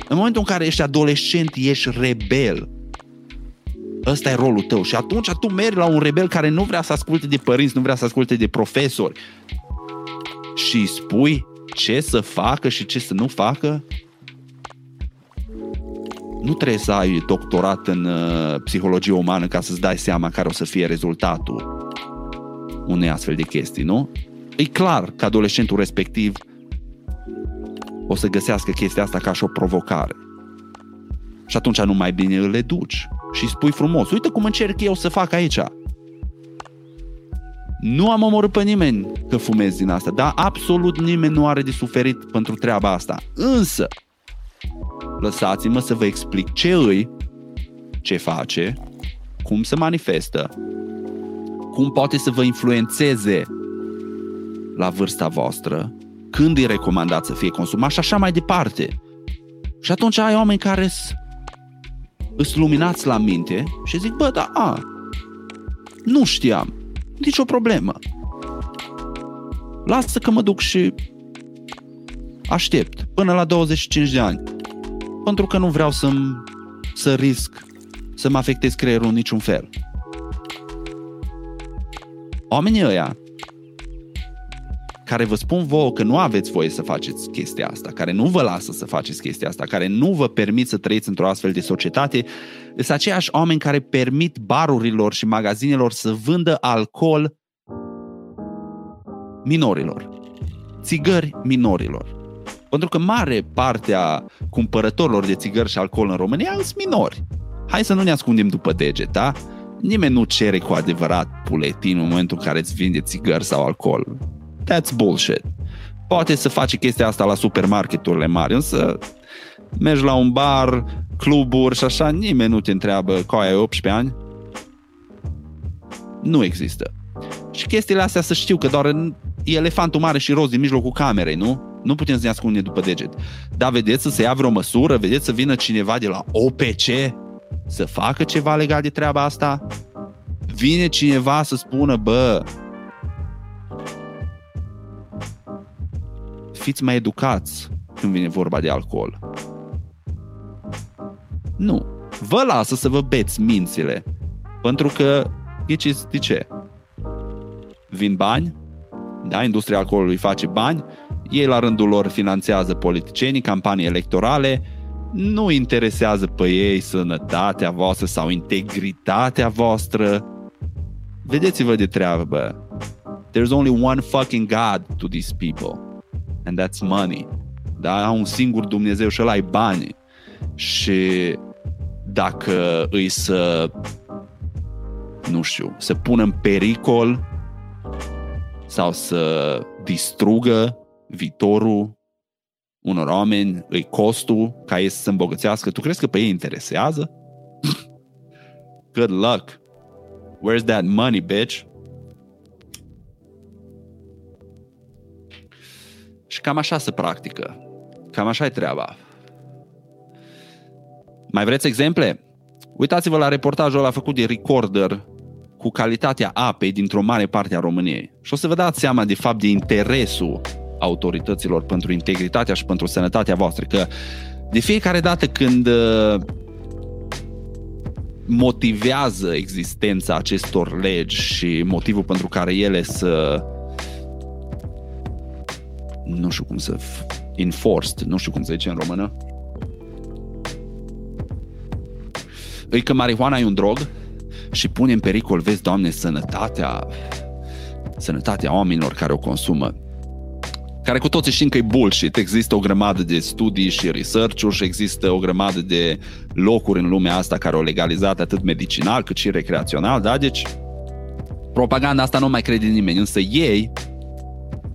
În momentul în care ești adolescent, ești rebel. Ăsta e rolul tău. Și atunci tu mergi la un rebel care nu vrea să asculte de părinți, nu vrea să asculte de profesori și îi spui ce să facă și ce să nu facă, nu trebuie să ai doctorat în uh, psihologie umană ca să-ți dai seama care o să fie rezultatul unei astfel de chestii, nu? E clar că adolescentul respectiv o să găsească chestia asta ca și o provocare. Și atunci nu mai bine îl educi și spui frumos, uite cum încerc eu să fac aici. Nu am omorât pe nimeni că fumez din asta, dar absolut nimeni nu are de suferit pentru treaba asta. Însă, lăsați-mă să vă explic ce îi, ce face, cum se manifestă, cum poate să vă influențeze la vârsta voastră, când e recomandat să fie consumat și așa mai departe. Și atunci ai oameni care sunt îți luminați la minte și zic, bă, da, a, nu știam, nici o problemă. Lasă că mă duc și aștept până la 25 de ani. Pentru că nu vreau să să risc să mă afectez creierul în niciun fel. Oamenii ăia care vă spun vouă că nu aveți voie să faceți chestia asta, care nu vă lasă să faceți chestia asta, care nu vă permit să trăiți într-o astfel de societate, sunt aceiași oameni care permit barurilor și magazinelor să vândă alcool minorilor, țigări minorilor. Pentru că mare parte a cumpărătorilor de țigări și alcool în România sunt minori. Hai să nu ne ascundem după deget, da? Nimeni nu cere cu adevărat puletin în momentul în care îți vinde țigări sau alcool. That's bullshit. Poate să faci chestia asta la supermarketurile mari, însă mergi la un bar, cluburi și așa, nimeni nu te întreabă că ai 18 ani. Nu există. Și chestiile astea să știu că doar în elefantul mare și roz din mijlocul camerei, nu? Nu putem să ne ascundem după deget. Dar vedeți să se ia vreo măsură? Vedeți să vină cineva de la OPC să facă ceva legat de treaba asta? Vine cineva să spună, bă, fiți mai educați când vine vorba de alcool. Nu. Vă lasă să vă beți mințile. Pentru că, ghiciți de ce? Vin bani, da, industria alcoolului face bani, ei la rândul lor finanțează politicienii, campanii electorale, nu interesează pe ei sănătatea voastră sau integritatea voastră. Vedeți-vă de treabă. There's only one fucking God to these people. And that's money. Da? Au un singur Dumnezeu și ăla ai bani. Și dacă îi să nu știu, să pună în pericol sau să distrugă viitorul unor oameni, îi costul ca ei să se îmbogățească, tu crezi că pe ei interesează? Good luck. Where's that money, bitch? Și cam așa se practică. Cam așa e treaba. Mai vreți exemple? Uitați-vă la reportajul ăla făcut de Recorder cu calitatea apei dintr-o mare parte a României. Și o să vă dați seama de fapt de interesul autorităților pentru integritatea și pentru sănătatea voastră. Că de fiecare dată când uh, motivează existența acestor legi și motivul pentru care ele să nu știu cum să enforced, nu știu cum se zice în română e că marihuana e un drog și pune în pericol, vezi, Doamne, sănătatea sănătatea oamenilor care o consumă care cu toții știm că e bullshit. Există o grămadă de studii și research-uri și există o grămadă de locuri în lumea asta care au legalizat atât medicinal cât și recreațional, da? Deci propaganda asta nu mai crede nimeni, însă ei,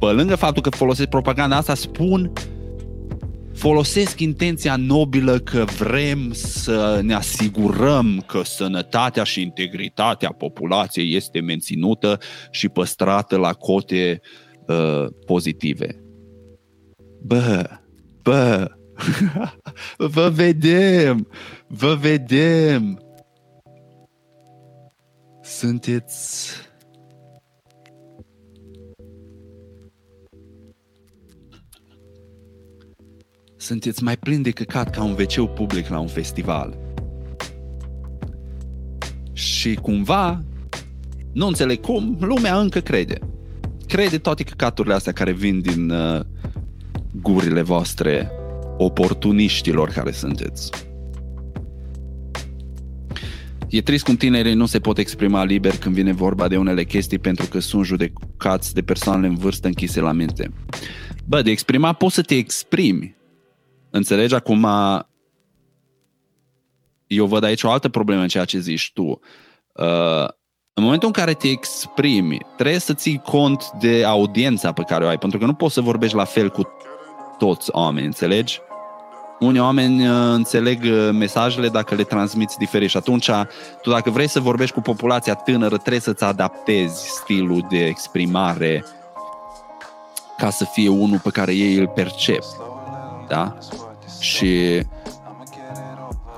pe lângă faptul că folosesc propaganda asta, spun folosesc intenția nobilă că vrem să ne asigurăm că sănătatea și integritatea populației este menținută și păstrată la cote uh, pozitive. Bă, bă, vă vedem, vă vedem. Sunteți sunteți mai plini de căcat ca un wc public la un festival. Și cumva, nu înțeleg cum, lumea încă crede. Crede toate căcaturile astea care vin din uh, gurile voastre oportuniștilor care sunteți. E trist cum tinerii nu se pot exprima liber când vine vorba de unele chestii pentru că sunt judecați de persoanele în vârstă închise la minte. Bă, de exprima poți să te exprimi, Înțelegi acum eu văd aici o altă problemă în ceea ce zici tu. Uh, în momentul în care te exprimi, trebuie să ții cont de audiența pe care o ai, pentru că nu poți să vorbești la fel cu toți oamenii, înțelegi? Unii oameni uh, înțeleg uh, mesajele dacă le transmiți diferit și atunci tu dacă vrei să vorbești cu populația tânără trebuie să-ți adaptezi stilul de exprimare ca să fie unul pe care ei îl percep. Da? Și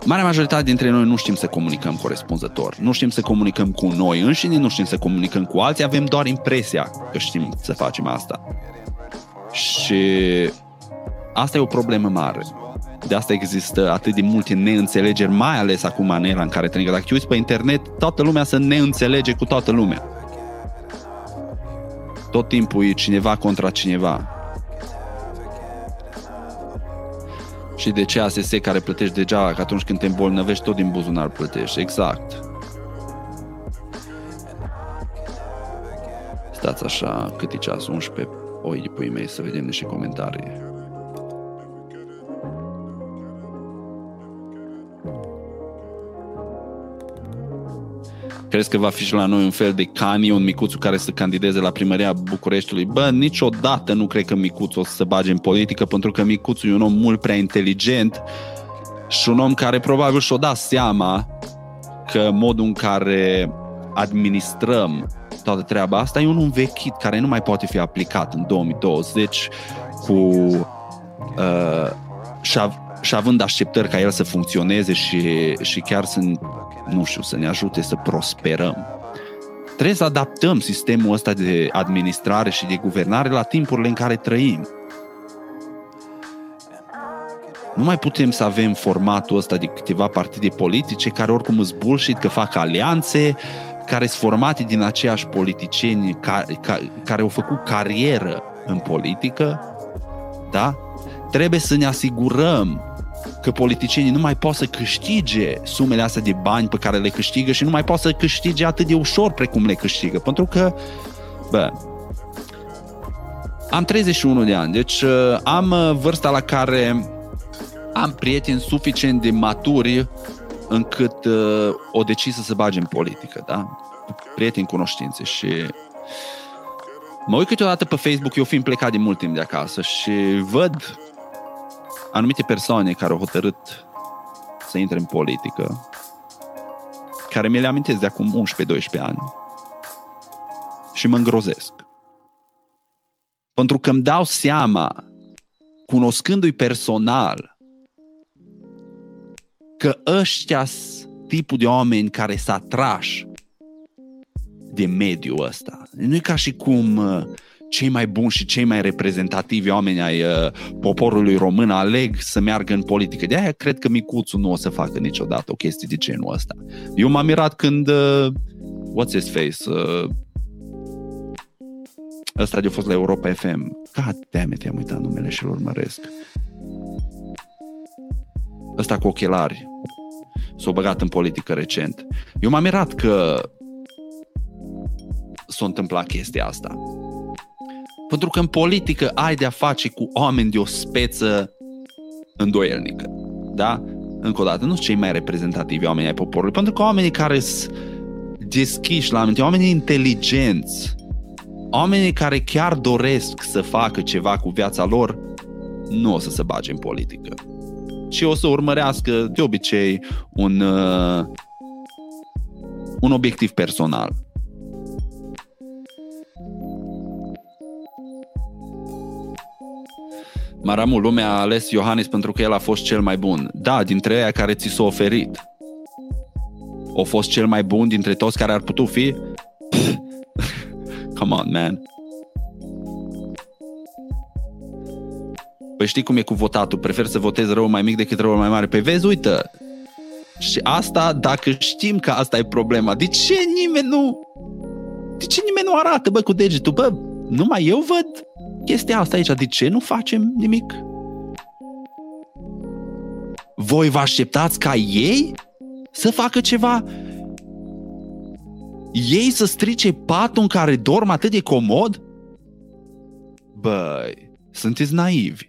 marea majoritate dintre noi nu știm să comunicăm corespunzător. Nu știm să comunicăm cu noi înșine, nu știm să comunicăm cu alții, avem doar impresia că știm să facem asta. Și asta e o problemă mare. De asta există atât de multe neînțelegeri, mai ales acum în era în care trăim. Dacă te uiți pe internet, toată lumea se neînțelege cu toată lumea. Tot timpul e cineva contra cineva. Și de ce ASS care plătești deja, că atunci când te îmbolnăvești tot din buzunar plătești. Exact. Stați așa, cât e ceas? 11. Oi, de pui mei, să vedem niște comentarii. Crezi că va fi și la noi un fel de cani, un micuțu care să candideze la primăria Bucureștiului? Bă, niciodată nu cred că micuțul o să se bage în politică, pentru că micuțul e un om mult prea inteligent și un om care probabil și-o da seama că modul în care administrăm toată treaba asta e un învechit care nu mai poate fi aplicat în 2020 cu uh, și, av- și având așteptări ca el să funcționeze și, și chiar să nu știu, să ne ajute să prosperăm. Trebuie să adaptăm sistemul ăsta de administrare și de guvernare la timpurile în care trăim. Nu mai putem să avem formatul ăsta de câteva partide politice care oricum îți bullshit, că fac alianțe, care sunt formate din aceiași politicieni care, ca, care au făcut carieră în politică, da? Trebuie să ne asigurăm că politicienii nu mai pot să câștige sumele astea de bani pe care le câștigă și nu mai pot să câștige atât de ușor precum le câștigă. Pentru că, bă, am 31 de ani, deci uh, am uh, vârsta la care am prieteni suficient de maturi încât uh, o decis să se bage în politică, da? Prieteni, cunoștințe și mă uit câteodată pe Facebook, eu fiind plecat de mult timp de acasă și văd anumite persoane care au hotărât să intre în politică, care mi le amintesc de acum 11-12 ani și mă îngrozesc. Pentru că îmi dau seama, cunoscându-i personal, că ăștia tipul de oameni care s-a trași de mediul ăsta. Nu e ca și cum uh, cei mai buni și cei mai reprezentativi oameni ai uh, poporului român aleg să meargă în politică. De aia cred că Micuțu nu o să facă niciodată o chestie de genul ăsta. Eu m-am mirat când uh, what's his face uh, ăsta de fost la Europa FM. God damn it, am uitat numele și-l urmăresc. Ăsta cu ochelari. S-a băgat în politică recent. Eu m-am mirat că s-a întâmplat chestia asta. Pentru că în politică ai de-a face cu oameni de o speță îndoielnică. Da? Încă o dată, nu sunt cei mai reprezentativi oameni ai poporului, pentru că oamenii care sunt deschiși la aminte, oamenii inteligenți, oamenii care chiar doresc să facă ceva cu viața lor, nu o să se bage în politică. Și o să urmărească, de obicei, un, uh, un obiectiv personal. Maramu, lumea a ales Iohannis pentru că el a fost cel mai bun. Da, dintre ei care ți s-a oferit. O fost cel mai bun dintre toți care ar putea fi? Come on, man. Păi știi cum e cu votatul? Prefer să votez rău mai mic decât rău mai mare. Păi vezi, uită, și asta, dacă știm că asta e problema, de ce nimeni nu... De ce nimeni nu arată, bă, cu degetul? Bă, numai eu văd chestia asta aici. De ce nu facem nimic? Voi vă așteptați ca ei să facă ceva? Ei să strice patul în care dorm atât de comod? Băi, sunteți naivi.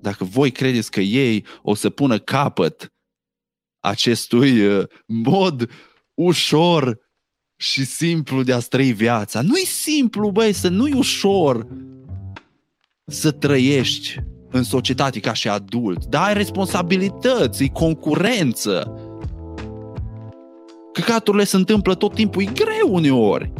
Dacă voi credeți că ei o să pună capăt acestui uh, mod ușor și simplu de a trăi viața. Nu-i simplu, băi, să nu-i ușor să trăiești în societate ca și adult, dar ai responsabilități, e concurență. Căcaturile se întâmplă tot timpul, e greu uneori.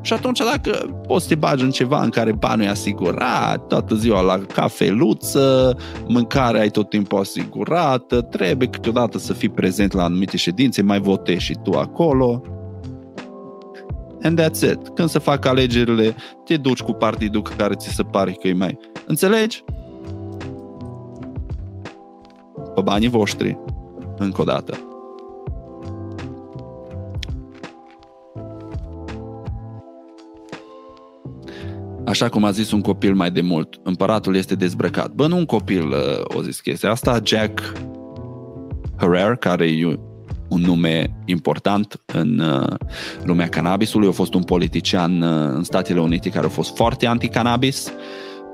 Și atunci dacă poți să te bagi în ceva în care banul e asigurat, toată ziua la cafeluță, mâncarea ai tot timpul asigurată, trebuie câteodată să fii prezent la anumite ședințe, mai votezi și tu acolo and that's it. Când se fac alegerile, te duci cu partidul care ți se pare că e mai... Înțelegi? Pe banii voștri. Încă o dată. Așa cum a zis un copil mai de mult, împăratul este dezbrăcat. Bă, nu un copil uh, o zis chestia asta, Jack Herrera, care e un nume important în uh, lumea cannabisului. A fost un politician uh, în Statele Unite care a fost foarte anti-cannabis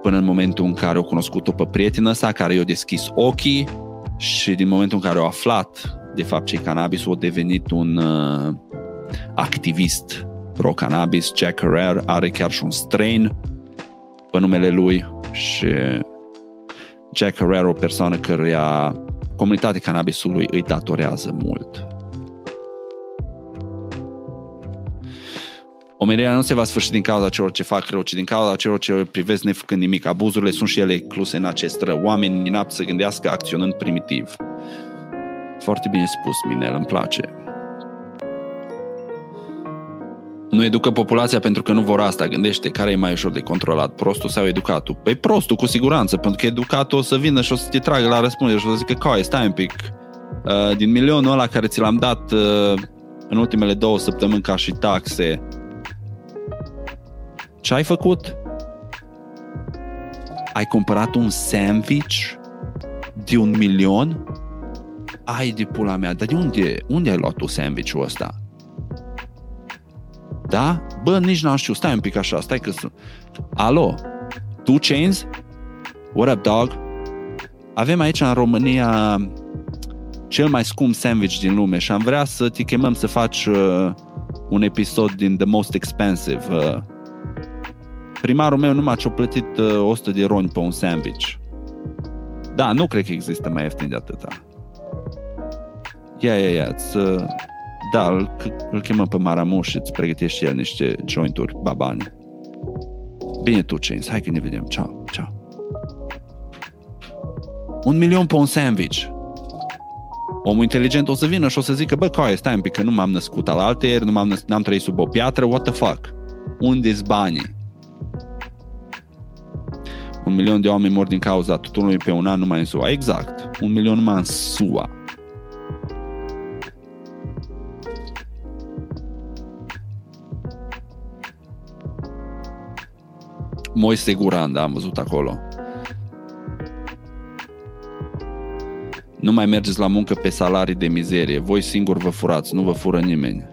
până în momentul în care a cunoscut-o pe prietenă sa, care i-a deschis ochii și din momentul în care a aflat de fapt ce cannabis, a devenit un uh, activist pro-cannabis. Jack Herrera are chiar și un strain pe numele lui și Jack Herrera, o persoană căruia comunitatea cannabisului îi datorează mult. Omenirea nu se va sfârși din cauza celor ce fac rău, ci din cauza celor ce privesc nefăcând nimic. Abuzurile sunt și ele incluse în acest rău. Oamenii inapt să gândească acționând primitiv. Foarte bine spus, Minel, îmi place. Nu educă populația pentru că nu vor asta. Gândește care e mai ușor de controlat, prostul sau educatul. Păi prostul, cu siguranță, pentru că educatul o să vină și o să te tragă la răspundere și o să zică, coi, stai un pic, uh, din milionul ăla care ți l-am dat uh, în ultimele două săptămâni ca și taxe, ce ai făcut? Ai cumpărat un sandwich de un milion? Ai de pula mea, dar de unde, unde ai luat tu sandwich-ul ăsta? Da? Bă, nici n-am știut. Stai un pic așa, stai că sunt. Alo? Two Chains? What up, dog? Avem aici în România cel mai scump sandwich din lume și am vrea să te chemăm să faci uh, un episod din The Most Expensive. Uh, primarul meu numai ce-a plătit uh, 100 de roni pe un sandwich. Da, nu cred că există mai ieftin de atâta. Ia, ia, ia, uh, da, îl, îl chemă pe Maramuș și îți pregătește el niște jointuri babane. Bine tu, Chains, hai că ne vedem. Ciao, ciao. Un milion pe un sandwich. Omul inteligent o să vină și o să zică, bă, coi, stai un pic, că nu m-am născut al alteri, nu m-am născut, n-am trăit sub o piatră, what the fuck? Unde-s banii? Un milion de oameni mor din cauza tutunului pe un an numai în SUA. Exact. Un milion numai în SUA. Moise Guran, da, am văzut acolo. Nu mai mergeți la muncă pe salarii de mizerie. Voi singur vă furați, nu vă fură nimeni.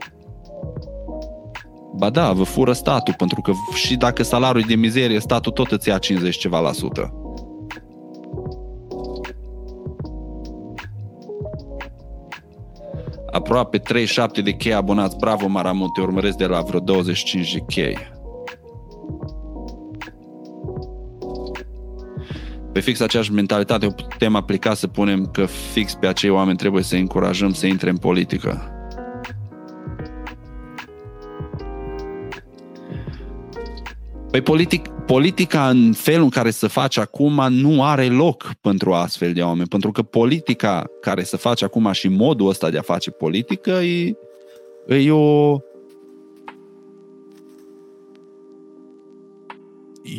Ba da, vă fură statul, pentru că și dacă salariul e de mizerie, statul tot îți ia 50 ceva la sută. Aproape 37 de chei abonați. Bravo, Maramut, te urmăresc de la vreo 25 de chei. pe fix aceeași mentalitate o putem aplica să punem că fix pe acei oameni trebuie să încurajăm să intre în politică. Păi politic, politica în felul în care se face acum nu are loc pentru astfel de oameni, pentru că politica care se face acum și modul ăsta de a face politică e, e o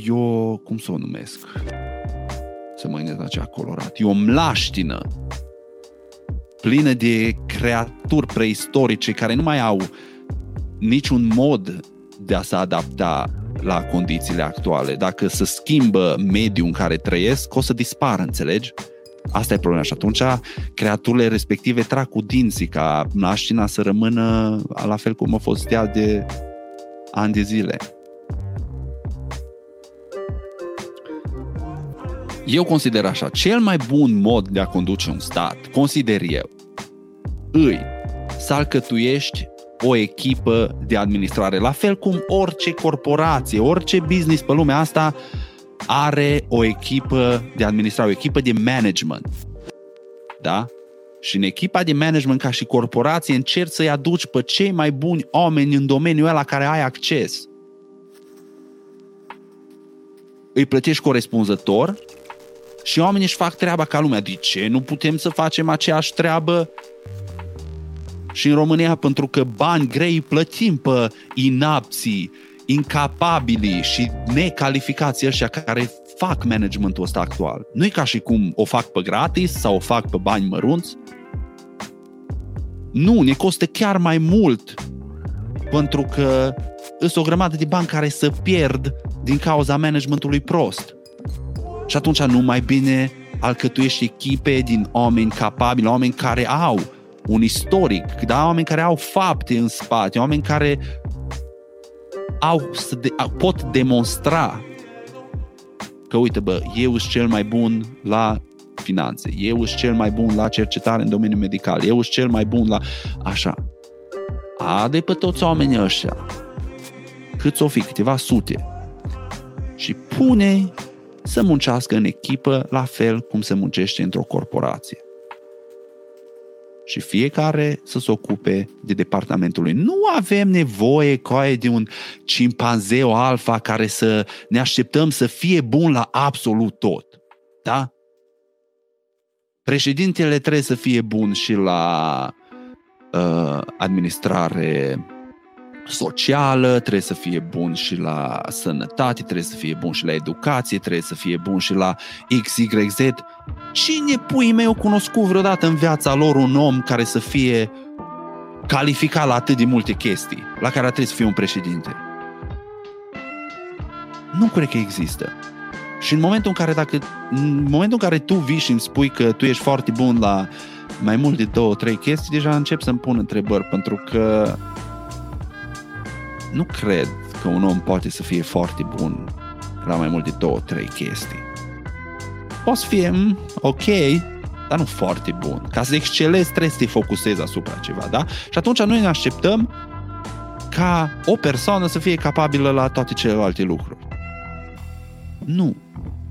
e o, cum să o numesc? să mă gândesc la cea colorat. E o mlaștină plină de creaturi preistorice care nu mai au niciun mod de a se adapta la condițiile actuale. Dacă se schimbă mediul în care trăiesc, o să dispară, înțelegi? Asta e problema și atunci creaturile respective trag cu dinții ca mlaștina să rămână la fel cum a fost ea de ani de zile. Eu consider așa, cel mai bun mod de a conduce un stat, consider eu, îi să alcătuiești o echipă de administrare. La fel cum orice corporație, orice business pe lumea asta are o echipă de administrare, o echipă de management. Da? Și în echipa de management ca și corporație încerci să-i aduci pe cei mai buni oameni în domeniul ăla care ai acces. Îi plătești corespunzător și oamenii își fac treaba ca lumea. De ce nu putem să facem aceeași treabă și în România? Pentru că bani grei plătim pe inapții, incapabili și necalificații ăștia care fac managementul ăsta actual. Nu e ca și cum o fac pe gratis sau o fac pe bani mărunți. Nu, ne costă chiar mai mult pentru că sunt o grămadă de bani care să pierd din cauza managementului prost. Și atunci nu mai bine alcătuiești echipe din oameni capabili, oameni care au un istoric, da? oameni care au fapte în spate, oameni care au, să de, pot demonstra că, uite, bă, eu sunt cel mai bun la finanțe, eu sunt cel mai bun la cercetare în domeniul medical, eu sunt cel mai bun la... Așa. Ade pe toți oamenii ăștia, cât o fi, câteva sute, și pune să muncească în echipă la fel cum se muncește într-o corporație. Și fiecare să se ocupe de departamentul lui. Nu avem nevoie coaie de un cimpanzeu alfa care să ne așteptăm să fie bun la absolut tot. Da? Președintele trebuie să fie bun și la uh, administrare socială, trebuie să fie bun și la sănătate, trebuie să fie bun și la educație, trebuie să fie bun și la XYZ. Cine pui meu cunoscut vreodată în viața lor un om care să fie calificat la atât de multe chestii, la care trebuie să fie un președinte? Nu cred că există. Și în momentul în care, dacă, în momentul în care tu vii și îmi spui că tu ești foarte bun la mai mult de două, trei chestii, deja încep să-mi pun întrebări, pentru că nu cred că un om poate să fie foarte bun la mai mult de două, trei chestii. Poți fi mm, ok, dar nu foarte bun. Ca să excelezi, trebuie să te focusezi asupra ceva, da? Și atunci noi ne așteptăm ca o persoană să fie capabilă la toate celelalte lucruri. Nu.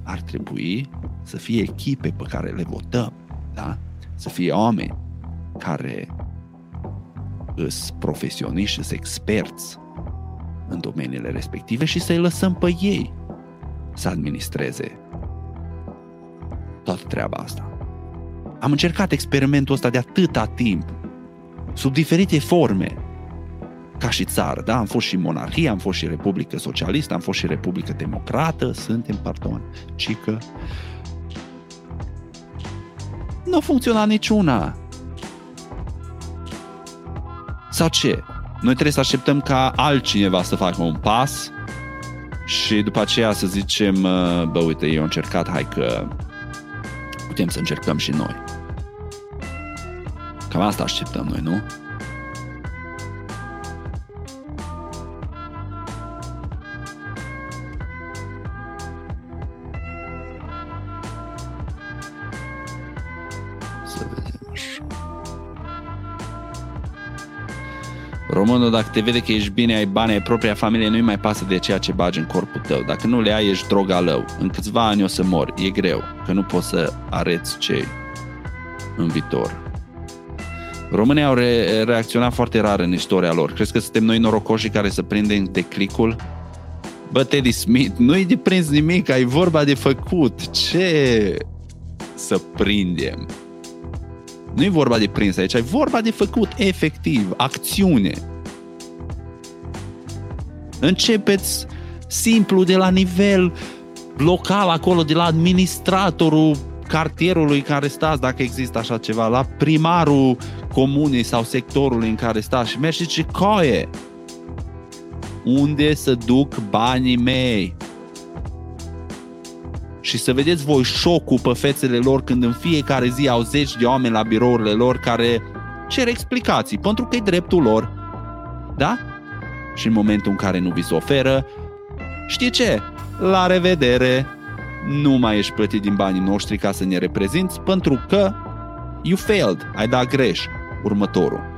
Ar trebui să fie echipe pe care le votăm, da? Să fie oameni care îs profesioniști, sunt experți în domeniile respective și să-i lăsăm pe ei să administreze toată treaba asta. Am încercat experimentul ăsta de atâta timp, sub diferite forme, ca și țară, da? Am fost și monarhie, am fost și Republică Socialistă, am fost și Republică Democrată, suntem, pardon, cică. Nu funcționa niciuna. Sau ce? Noi trebuie să așteptăm ca altcineva să facă un pas și după aceea să zicem, bă, uite, eu am încercat, hai că putem să încercăm și noi. Cam asta așteptăm noi, nu? Românul, dacă te vede că ești bine, ai bani, ai propria familie, nu-i mai pasă de ceea ce bagi în corpul tău. Dacă nu le ai, ești droga lău. În câțiva ani o să mor. E greu, că nu poți să areți ce în viitor. Românii au re- reacționat foarte rar în istoria lor. Crezi că suntem noi norocoși care să prindem declicul? Bă, Teddy Smith, nu-i de prins nimic, ai vorba de făcut. Ce să prindem? Nu e vorba de prins aici, e vorba de făcut efectiv, acțiune. Începeți simplu de la nivel local acolo, de la administratorul cartierului în care stați, dacă există așa ceva, la primarul comunei sau sectorului în care stați și mergi și zice, coie, unde să duc banii mei? și să vedeți voi șocul pe fețele lor când în fiecare zi au zeci de oameni la birourile lor care cer explicații, pentru că e dreptul lor. Da? Și în momentul în care nu vi se oferă, știi ce? La revedere! Nu mai ești plătit din banii noștri ca să ne reprezinți, pentru că you failed, ai dat greș. Următorul.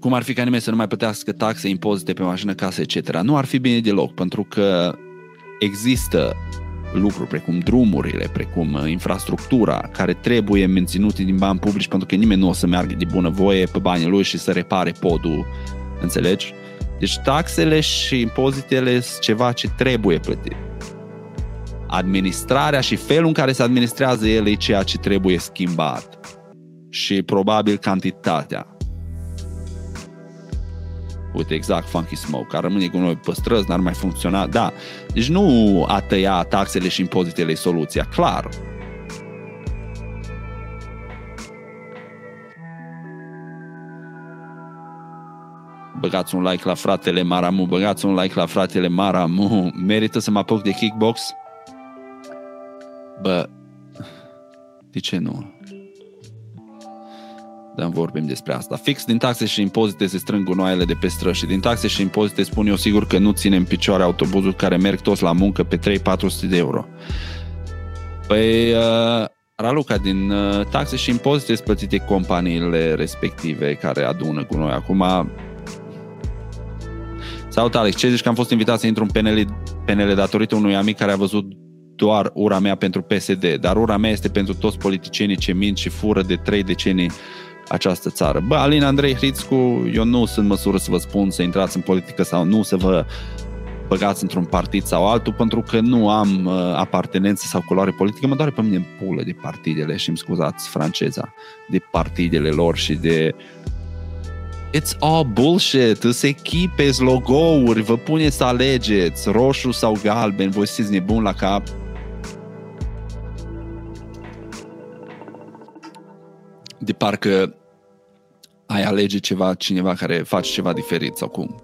cum ar fi ca nimeni să nu mai plătească taxe, impozite pe mașină, casă, etc. Nu ar fi bine deloc, pentru că există lucruri precum drumurile, precum uh, infrastructura, care trebuie menținute din bani publici, pentru că nimeni nu o să meargă de bunăvoie pe banii lui și să repare podul, înțelegi? Deci taxele și impozitele sunt ceva ce trebuie plătit. Administrarea și felul în care se administrează ele e ceea ce trebuie schimbat. Și probabil cantitatea uite exact Funky Smoke, care rămâne cu noi pe străzi, n-ar mai funcționa, da. Deci nu a tăia taxele și impozitele e soluția, clar. Băgați un like la fratele Maramu, băgați un like la fratele Maramu. Merită să mă apuc de kickbox? Bă, de ce nu? Dar vorbim despre asta. Fix din taxe și impozite se strâng gunoaiele de pe străzi și din taxe și impozite spun eu sigur că nu ține în picioare autobuzul care merg toți la muncă pe 3-400 de euro. Păi, uh, Raluca, din uh, taxe și impozite sunt plătite companiile respective care adună cu noi. Acum, Salut, Alex. Ce zici că am fost invitat să intru în PNL, PNL datorită unui amic care a văzut doar ura mea pentru PSD, dar ura mea este pentru toți politicienii ce mint și fură de trei decenii această țară. Bă, Alin Andrei Hrițcu, eu nu sunt măsură să vă spun să intrați în politică sau nu, să vă băgați într-un partid sau altul, pentru că nu am uh, apartenență sau culoare politică, mă doare pe mine în pulă de partidele și îmi scuzați franceza, de partidele lor și de It's all bullshit, îs echipe, logo-uri, vă puneți să alegeți, roșu sau galben, voi sunteți nebun la cap. De parcă ai alege ceva, cineva care face ceva diferit sau cum.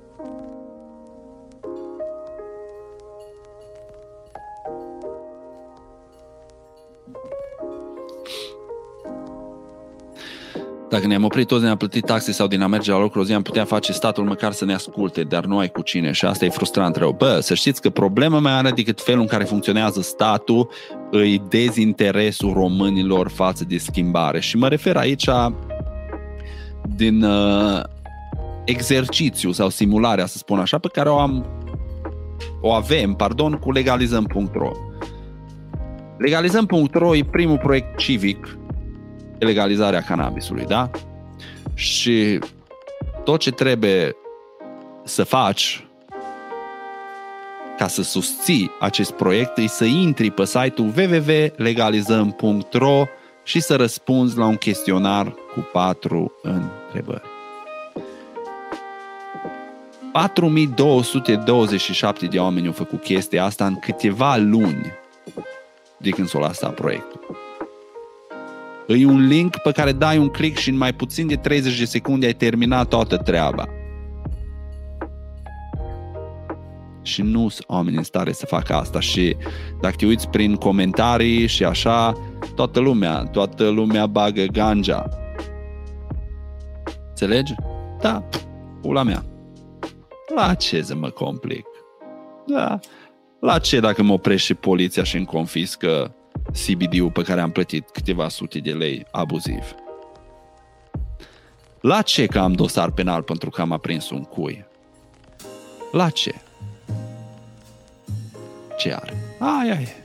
Dacă ne-am oprit toți, ne-am plătit taxe sau din a merge la lucru o zi, am putea face statul măcar să ne asculte, dar nu ai cu cine și asta e frustrant rău. Bă, să știți că problema mai are decât felul în care funcționează statul, îi dezinteresul românilor față de schimbare. Și mă refer aici din uh, exercițiu sau simularea, să spun așa, pe care o am o avem, pardon, cu legalizăm.ro. Legalizăm.ro e primul proiect civic legalizarea cannabisului, da? Și tot ce trebuie să faci ca să susții acest proiect e să intri pe site-ul www.legalizăm.ro și să răspunzi la un chestionar cu patru întrebări. 4227 de oameni au făcut chestia asta în câteva luni de când s-a lăsat proiectul. E un link pe care dai un click și în mai puțin de 30 de secunde ai terminat toată treaba. Și nu sunt oameni în stare să facă asta și dacă te uiți prin comentarii și așa, toată lumea, toată lumea bagă ganja. Înțelegi? Da, pula mea. La ce să mă complic? Da, la ce dacă mă oprește poliția și îmi confiscă CBD-ul pe care am plătit câteva sute de lei abuziv. La ce că am dosar penal pentru că am aprins un cui? La ce? Ce are? Aia e.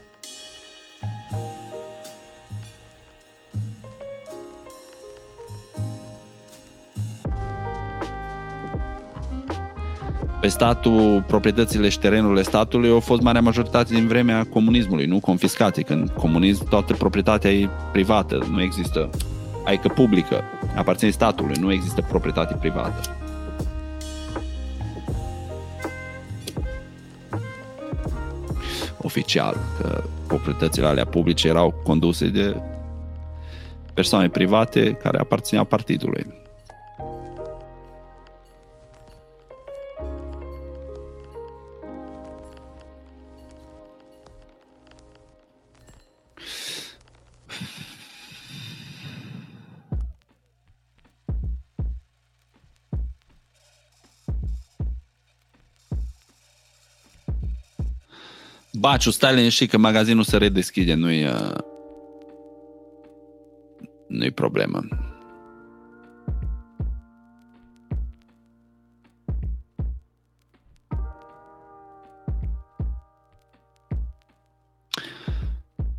pe statul, proprietățile și terenurile statului au fost marea majoritate din vremea comunismului, nu confiscate. Când comunism, toată proprietatea e privată, nu există, adică publică, aparține statului, nu există proprietate privată. Oficial, că proprietățile alea publice erau conduse de persoane private care aparțineau partidului. Baciu, stai liniștit că magazinul se redeschide, nu-i, uh, nu-i problemă.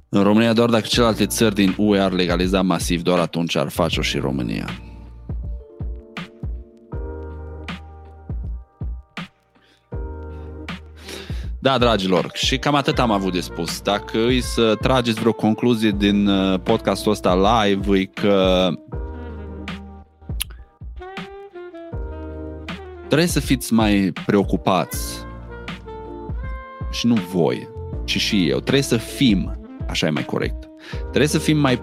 În România doar dacă celelalte țări din UE ar legaliza masiv, doar atunci ar face-o și România. Da, dragilor, și cam atât am avut de spus. Dacă îi să trageți vreo concluzie din uh, podcastul ăsta live, e că trebuie să fiți mai preocupați și nu voi, ci și eu. Trebuie să fim, așa e mai corect, trebuie să fim mai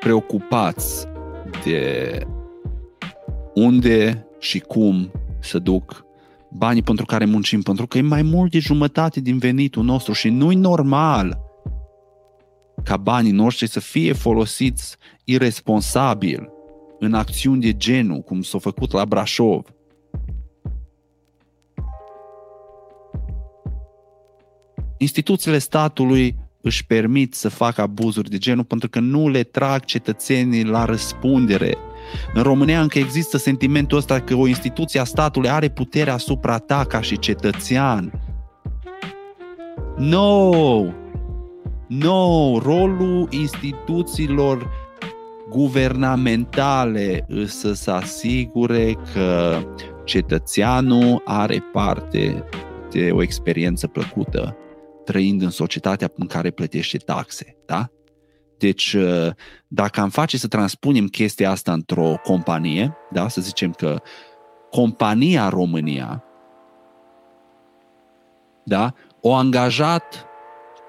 preocupați de unde și cum să duc banii pentru care muncim, pentru că e mai mult de jumătate din venitul nostru și nu-i normal ca banii noștri să fie folosiți irresponsabil în acțiuni de genul, cum s-a făcut la Brașov. Instituțiile statului își permit să facă abuzuri de genul pentru că nu le trag cetățenii la răspundere în România încă există sentimentul ăsta că o instituție a statului are putere asupra ta ca și cetățean. No! No! Rolul instituțiilor guvernamentale să se asigure că cetățeanul are parte este o experiență plăcută trăind în societatea în care plătește taxe, da? Deci, uh, dacă am face să transpunem chestia asta într-o companie, da, să zicem că compania România, da, o angajat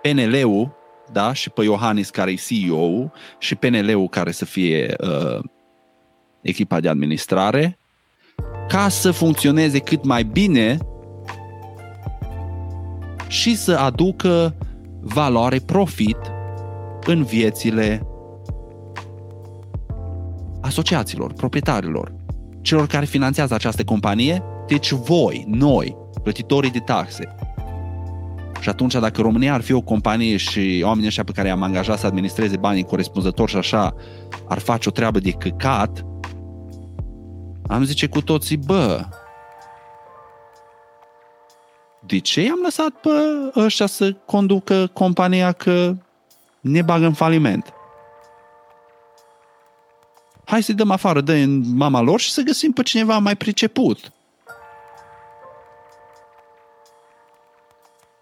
PNL-ul, da, și pe Iohannis care e CEO-ul și PNL-ul care să fie uh, echipa de administrare, ca să funcționeze cât mai bine și să aducă valoare, profit în viețile asociațiilor, proprietarilor, celor care finanțează această companie, deci voi, noi, plătitorii de taxe. Și atunci, dacă România ar fi o companie și oamenii ăștia pe care i-am angajat să administreze banii corespunzător și așa, ar face o treabă de căcat, am zice cu toții, bă, de ce i-am lăsat pe ăștia să conducă compania că ne bagă în faliment? Hai să-i dăm afară de mama lor și să găsim pe cineva mai priceput.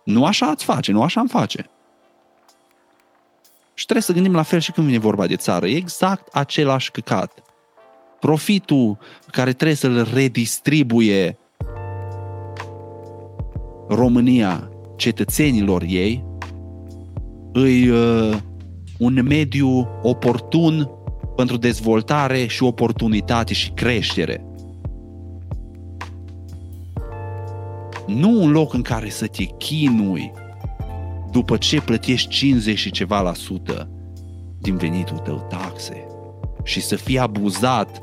Nu așa ați face, nu așa am face. Și trebuie să gândim la fel și când vine vorba de țară. E exact același căcat. Profitul care trebuie să-l redistribuie România cetățenilor ei îi uh, un mediu oportun pentru dezvoltare și oportunitate și creștere. Nu un loc în care să te chinui după ce plătești 50 și ceva la sută din venitul tău taxe și să fii abuzat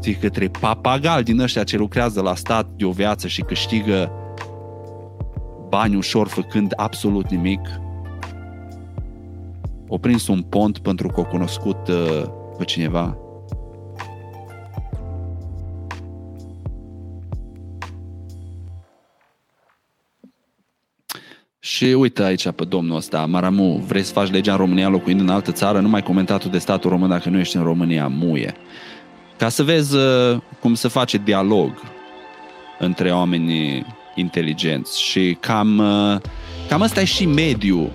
de către papagal din ăștia ce lucrează la stat de o viață și câștigă bani ușor făcând absolut nimic. O prins un pont pentru că o cunoscut uh, pe cineva. Și uite aici pe domnul ăsta, Maramu, vrei să faci legea în România locuind în altă țară, nu mai comentatul de statul român dacă nu ești în România, muie. Ca să vezi uh, cum se face dialog între oamenii inteligenți și cam, uh, cam ăsta e și mediul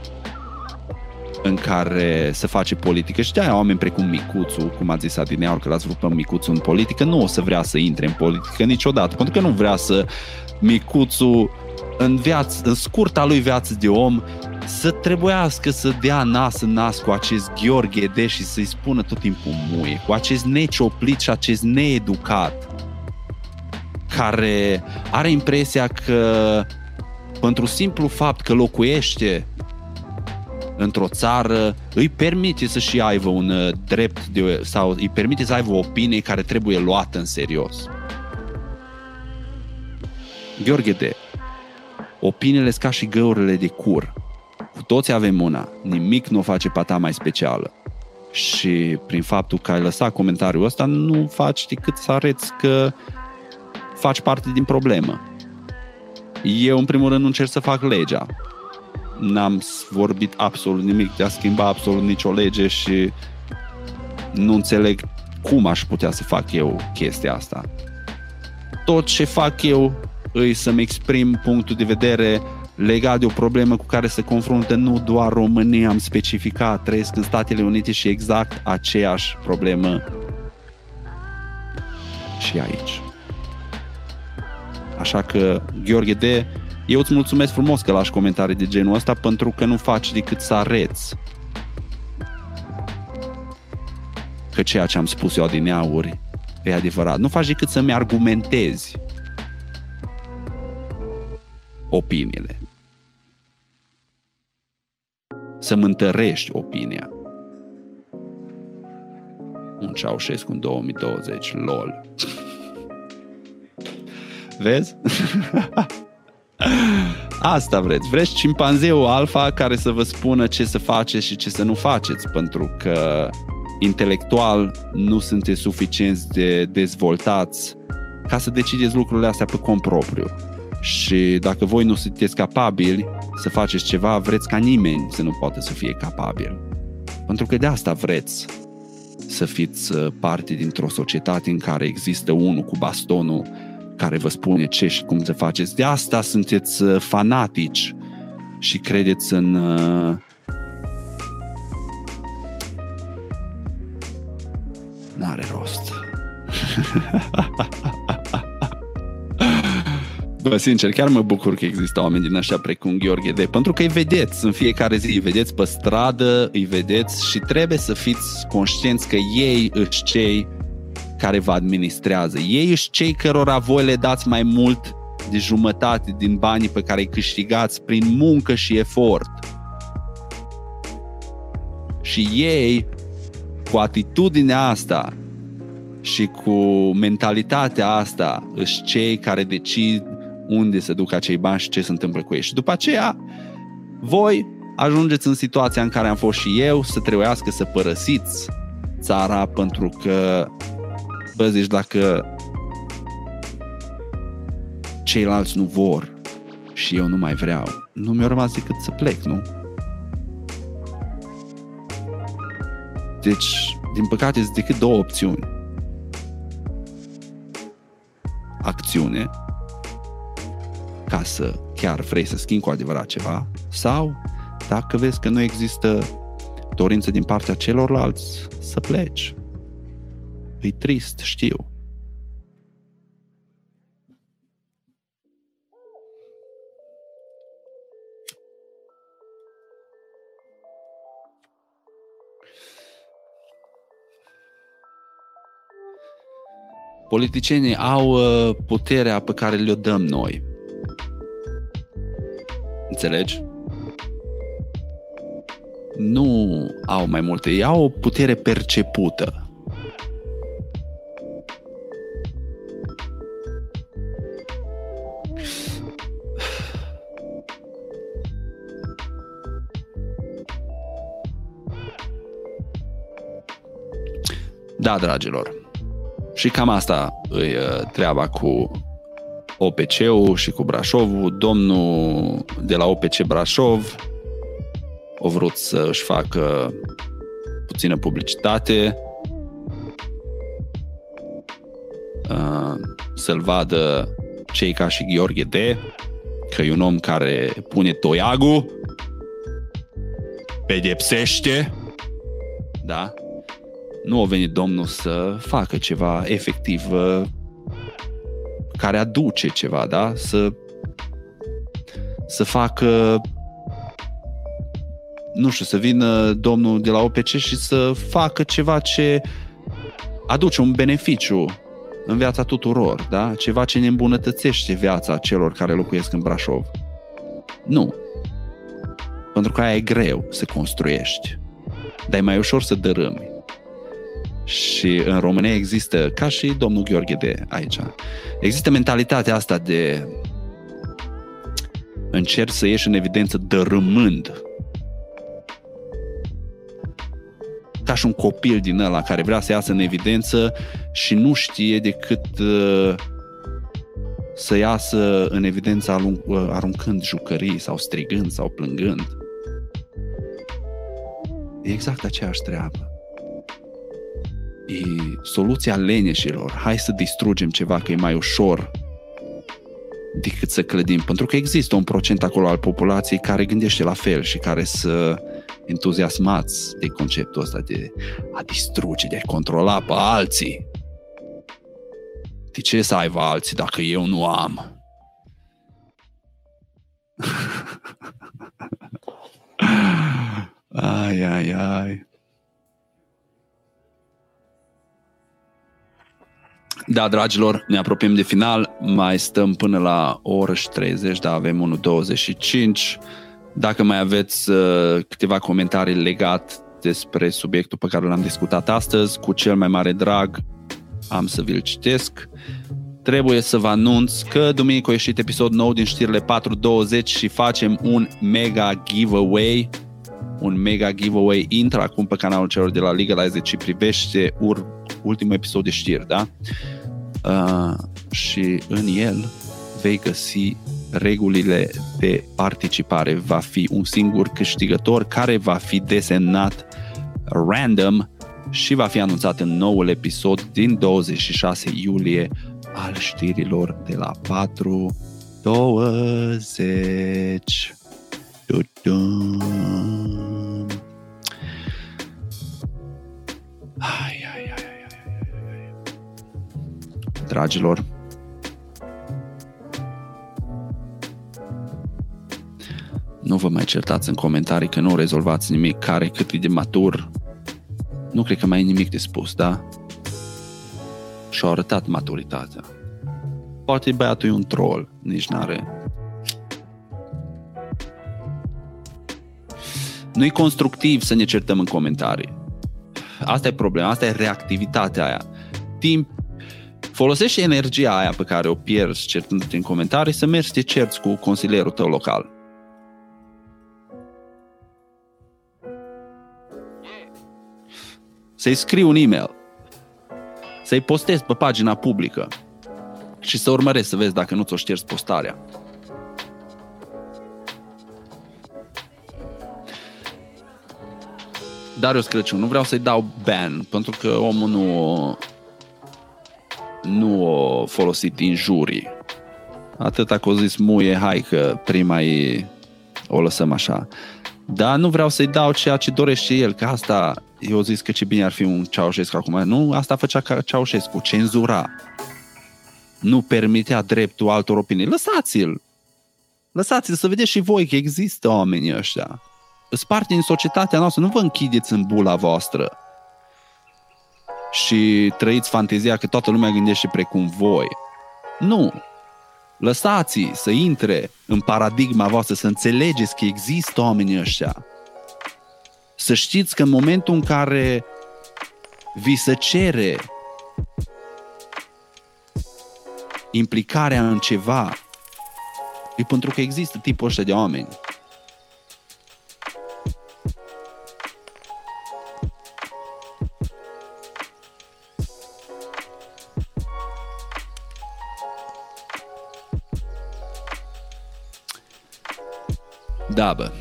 în care se face politică. Și de-aia oameni precum Micuțu, cum a zis Adineaur, că l-ați vrut pe Micuțu în politică, nu o să vrea să intre în politică niciodată, pentru că nu vrea să Micuțu în, viață, în scurta lui viață de om să trebuiască să dea nas în nas cu acest Gheorghe de și să-i spună tot timpul muie, cu acest necioplit și acest needucat care are impresia că pentru simplu fapt că locuiește într-o țară, îi permite să-și aibă un uh, drept de, sau îi permite să aibă o opinie care trebuie luată în serios. Gheorghe de, opiniile ca și găurile de cur. Cu toți avem una, nimic nu o face pata mai specială. Și prin faptul că ai lăsat comentariul ăsta, nu faci decât să arăți că faci parte din problemă. Eu, în primul rând, nu încerc să fac legea. N-am vorbit absolut nimic de a schimba absolut nicio lege și nu înțeleg cum aș putea să fac eu chestia asta. Tot ce fac eu îi să-mi exprim punctul de vedere legat de o problemă cu care se confruntă nu doar România, am specificat, trăiesc în Statele Unite și exact aceeași problemă și aici. Așa că, Gheorghe de, eu îți mulțumesc frumos că lași comentarii de genul ăsta pentru că nu faci decât să areți că ceea ce am spus eu adineauri e adevărat. Nu faci decât să-mi argumentezi opiniile. Să-mi întărești opinia. Un Ceaușescu în 2020, lol. Vezi? Asta vreți. Vreți cimpanzeul alfa care să vă spună ce să faceți și ce să nu faceți, pentru că intelectual nu sunteți suficienți de dezvoltați ca să decideți lucrurile astea pe cont propriu. Și dacă voi nu sunteți capabili să faceți ceva, vreți ca nimeni să nu poată să fie capabil. Pentru că de asta vreți să fiți uh, parte dintr-o societate în care există unul cu bastonul care vă spune ce și cum să faceți. De asta sunteți uh, fanatici și credeți în uh, N-are rost. Bă, sincer, chiar mă bucur că există oameni din așa precum Gheorghe de, pentru că îi vedeți în fiecare zi, îi vedeți pe stradă, îi vedeți și trebuie să fiți conștienți că ei își cei care vă administrează. Ei își cei cărora voi le dați mai mult de jumătate din banii pe care îi câștigați prin muncă și efort. Și ei, cu atitudinea asta și cu mentalitatea asta, își cei care decid unde se duc acei bani și ce se întâmplă cu ei. Și după aceea, voi ajungeți în situația în care am fost și eu, să trebuiască să părăsiți țara pentru că, bă, zici, dacă ceilalți nu vor și eu nu mai vreau, nu mi-a rămas decât să plec, nu? Deci, din păcate, sunt decât două opțiuni. Acțiune ca să chiar vrei să schimbi cu adevărat ceva sau dacă vezi că nu există dorință din partea celorlalți să pleci. E trist, știu. Politicienii au uh, puterea pe care le-o dăm noi. Înțelegi? Nu au mai multe, ei au o putere percepută. Da, dragilor. Și cam asta e uh, treaba cu OPC-ul și cu Brașovul. Domnul de la OPC Brașov a vrut să își facă puțină publicitate, uh, să-l vadă cei ca și Gheorghe D, că e un om care pune toiagul, pedepsește, da? Nu a venit domnul să facă ceva efectiv uh, care aduce ceva, da? Să, să facă nu știu, să vină domnul de la OPC și să facă ceva ce aduce un beneficiu în viața tuturor, da? Ceva ce ne îmbunătățește viața celor care locuiesc în Brașov. Nu. Pentru că aia e greu să construiești. Dar e mai ușor să dărâmi. Și în România există, ca și domnul Gheorghe de aici, există mentalitatea asta de încerci să ieși în evidență dărâmând. Ca și un copil din ăla care vrea să iasă în evidență și nu știe decât uh, să iasă în evidență uh, aruncând jucării sau strigând sau plângând. E exact aceeași treabă e soluția leneșilor. Hai să distrugem ceva că e mai ușor decât să clădim. Pentru că există un procent acolo al populației care gândește la fel și care să entuziasmați de conceptul ăsta de a distruge, de a controla pe alții. De ce să aibă alții dacă eu nu am? ai, ai, ai. Da, dragilor, ne apropiem de final, mai stăm până la o oră și 30, da, avem 1.25. Dacă mai aveți uh, câteva comentarii legat despre subiectul pe care l-am discutat astăzi, cu cel mai mare drag am să vi-l citesc. Trebuie să vă anunț că duminică a ieșit episod nou din știrile 4.20 și facem un mega giveaway un mega giveaway. Intră acum pe canalul celor de la Legalize și privește ur- ultimul episod de știri, da? Uh, și în el vei găsi regulile de participare. Va fi un singur câștigător care va fi desemnat random și va fi anunțat în noul episod din 26 iulie al știrilor de la 4 20. Ai, ai, ai, ai, ai. Dragilor, nu vă mai certați în comentarii că nu rezolvați nimic, care cât e de matur. Nu cred că mai e nimic de spus, da? Și-a arătat maturitatea. Poate băiatul e un troll, nici n-are. Nu-i constructiv să ne certăm în comentarii. Asta e problema, asta e reactivitatea aia. Timp, folosește energia aia pe care o pierzi certându-te în comentarii să mergi să te cerți cu consilierul tău local. Să-i scrii un e-mail. Să-i postezi pe pagina publică și să urmărești să vezi dacă nu ți-o ștergi postarea. Darius Crăciun, nu vreau să-i dau ban, pentru că omul nu nu o folosit injurii. Atâta că o zis muie, hai că prima e o lăsăm așa. Dar nu vreau să-i dau ceea ce dorește el, că asta, eu zis că ce bine ar fi un Ceaușescu acum. Nu, asta făcea ca Ceaușescu, cenzura nu permitea dreptul altor opinii. Lăsați-l! Lăsați-l să vedeți și voi că există oamenii ăștia. Îți parte din societatea noastră, nu vă închideți în bula voastră și trăiți fantezia că toată lumea gândește precum voi. Nu! Lăsați să intre în paradigma voastră, să înțelegeți că există oamenii ăștia. Să știți că în momentul în care vi se cere implicarea în ceva, e pentru că există tipul ăsta de oameni. Da, bă.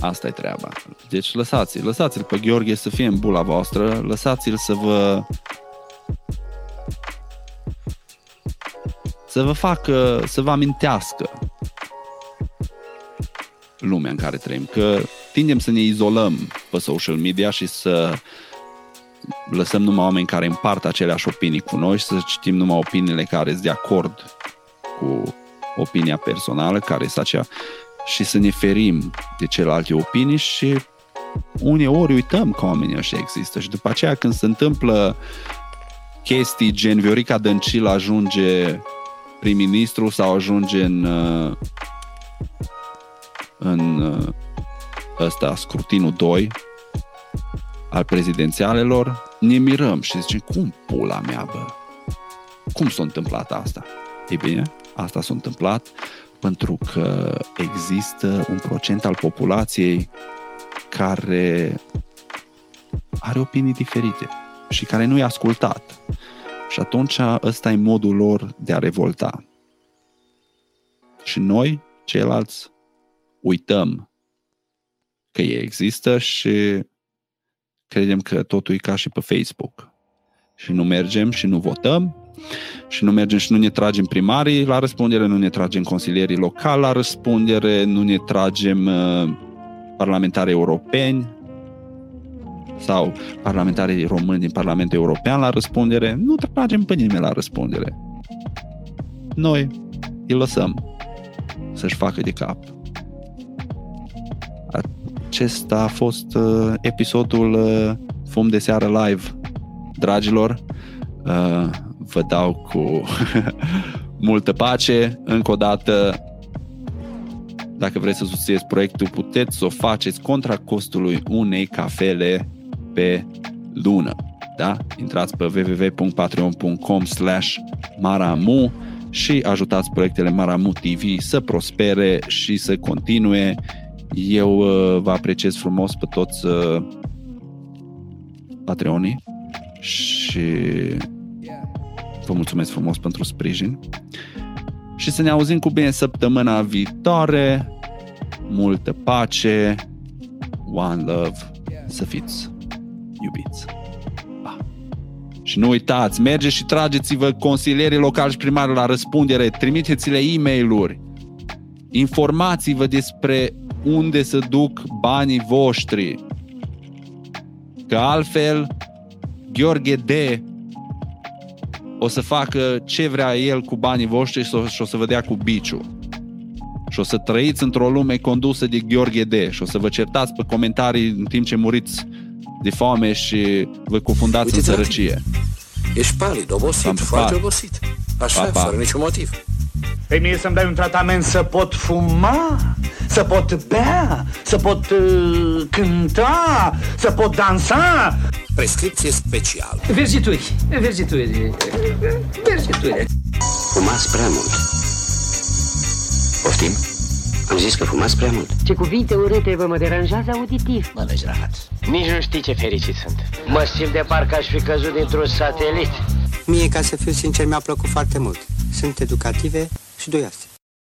Asta e treaba. Deci lăsați-l, lăsați-l pe Gheorghe să fie în bula voastră, lăsați-l să vă să vă facă, să vă amintească lumea în care trăim, că tindem să ne izolăm pe social media și să lăsăm numai oameni care împart aceleași opinii cu noi și să citim numai opiniile care sunt de acord cu opinia personală, care este aceea, și să ne ferim de celelalte opinii și uneori uităm că oamenii ăștia există și după aceea când se întâmplă chestii gen Viorica Dăncilă ajunge prim-ministru sau ajunge în uh, în uh, ăsta, scrutinul 2 al prezidențialelor, ne mirăm și zicem, cum pula mea, bă? Cum s-a întâmplat asta? Ei bine, asta s-a întâmplat pentru că există un procent al populației care are opinii diferite și care nu i-a ascultat. Și atunci ăsta e modul lor de a revolta. Și noi, ceilalți, uităm că ei există și credem că totul e ca și pe Facebook. Și nu mergem și nu votăm și nu mergem și nu ne tragem primarii la răspundere, nu ne tragem consilierii locali la răspundere, nu ne tragem uh, parlamentari europeni sau parlamentarii români din Parlamentul European la răspundere, nu tragem pe nimeni la răspundere. Noi îi lăsăm să-și facă de cap. Acesta a fost uh, episodul uh, Fum de seară live. Dragilor, uh, vă dau cu multă pace. Încă o dată, dacă vreți să susțineți proiectul, puteți să o faceți contra costului unei cafele pe lună. Da? Intrați pe www.patreon.com slash maramu și ajutați proiectele Maramu TV să prospere și să continue. Eu uh, vă apreciez frumos pe toți uh, Patreonii și vă mulțumesc frumos pentru sprijin. Și să ne auzim cu bine săptămâna viitoare. Multă pace, one love, să fiți iubiți. Pa! Și nu uitați, mergeți și trageți-vă consilierii locali și primari la răspundere, trimiteți-le e mail informați-vă despre unde să duc banii voștri. Că altfel, Gheorghe D o să facă ce vrea el cu banii voștri și o să vă dea cu biciu. Și o să trăiți într-o lume condusă de Gheorghe D și o să vă certați pe comentarii în timp ce muriți de foame și vă cufundați Uite, în sărăcie. Ești palid, obosit, Am foarte obosit. Așa, pa, pa. fără niciun motiv. Pe mie să-mi dai un tratament să pot fuma, să pot bea, să pot uh, cânta, să pot dansa. Prescripție specială. Vergituri, vergituri, vergituri. Fumați prea mult. Poftim? Am zis că fumați prea mult. Ce cuvinte urâte vă mă deranjează auditiv. Mă lăgi rahat. Nici nu știi ce fericit sunt. Mă simt de parcă aș fi căzut dintr-un satelit. Mie, ca să fiu sincer, mi-a plăcut foarte mult. Sunt educative și duioase.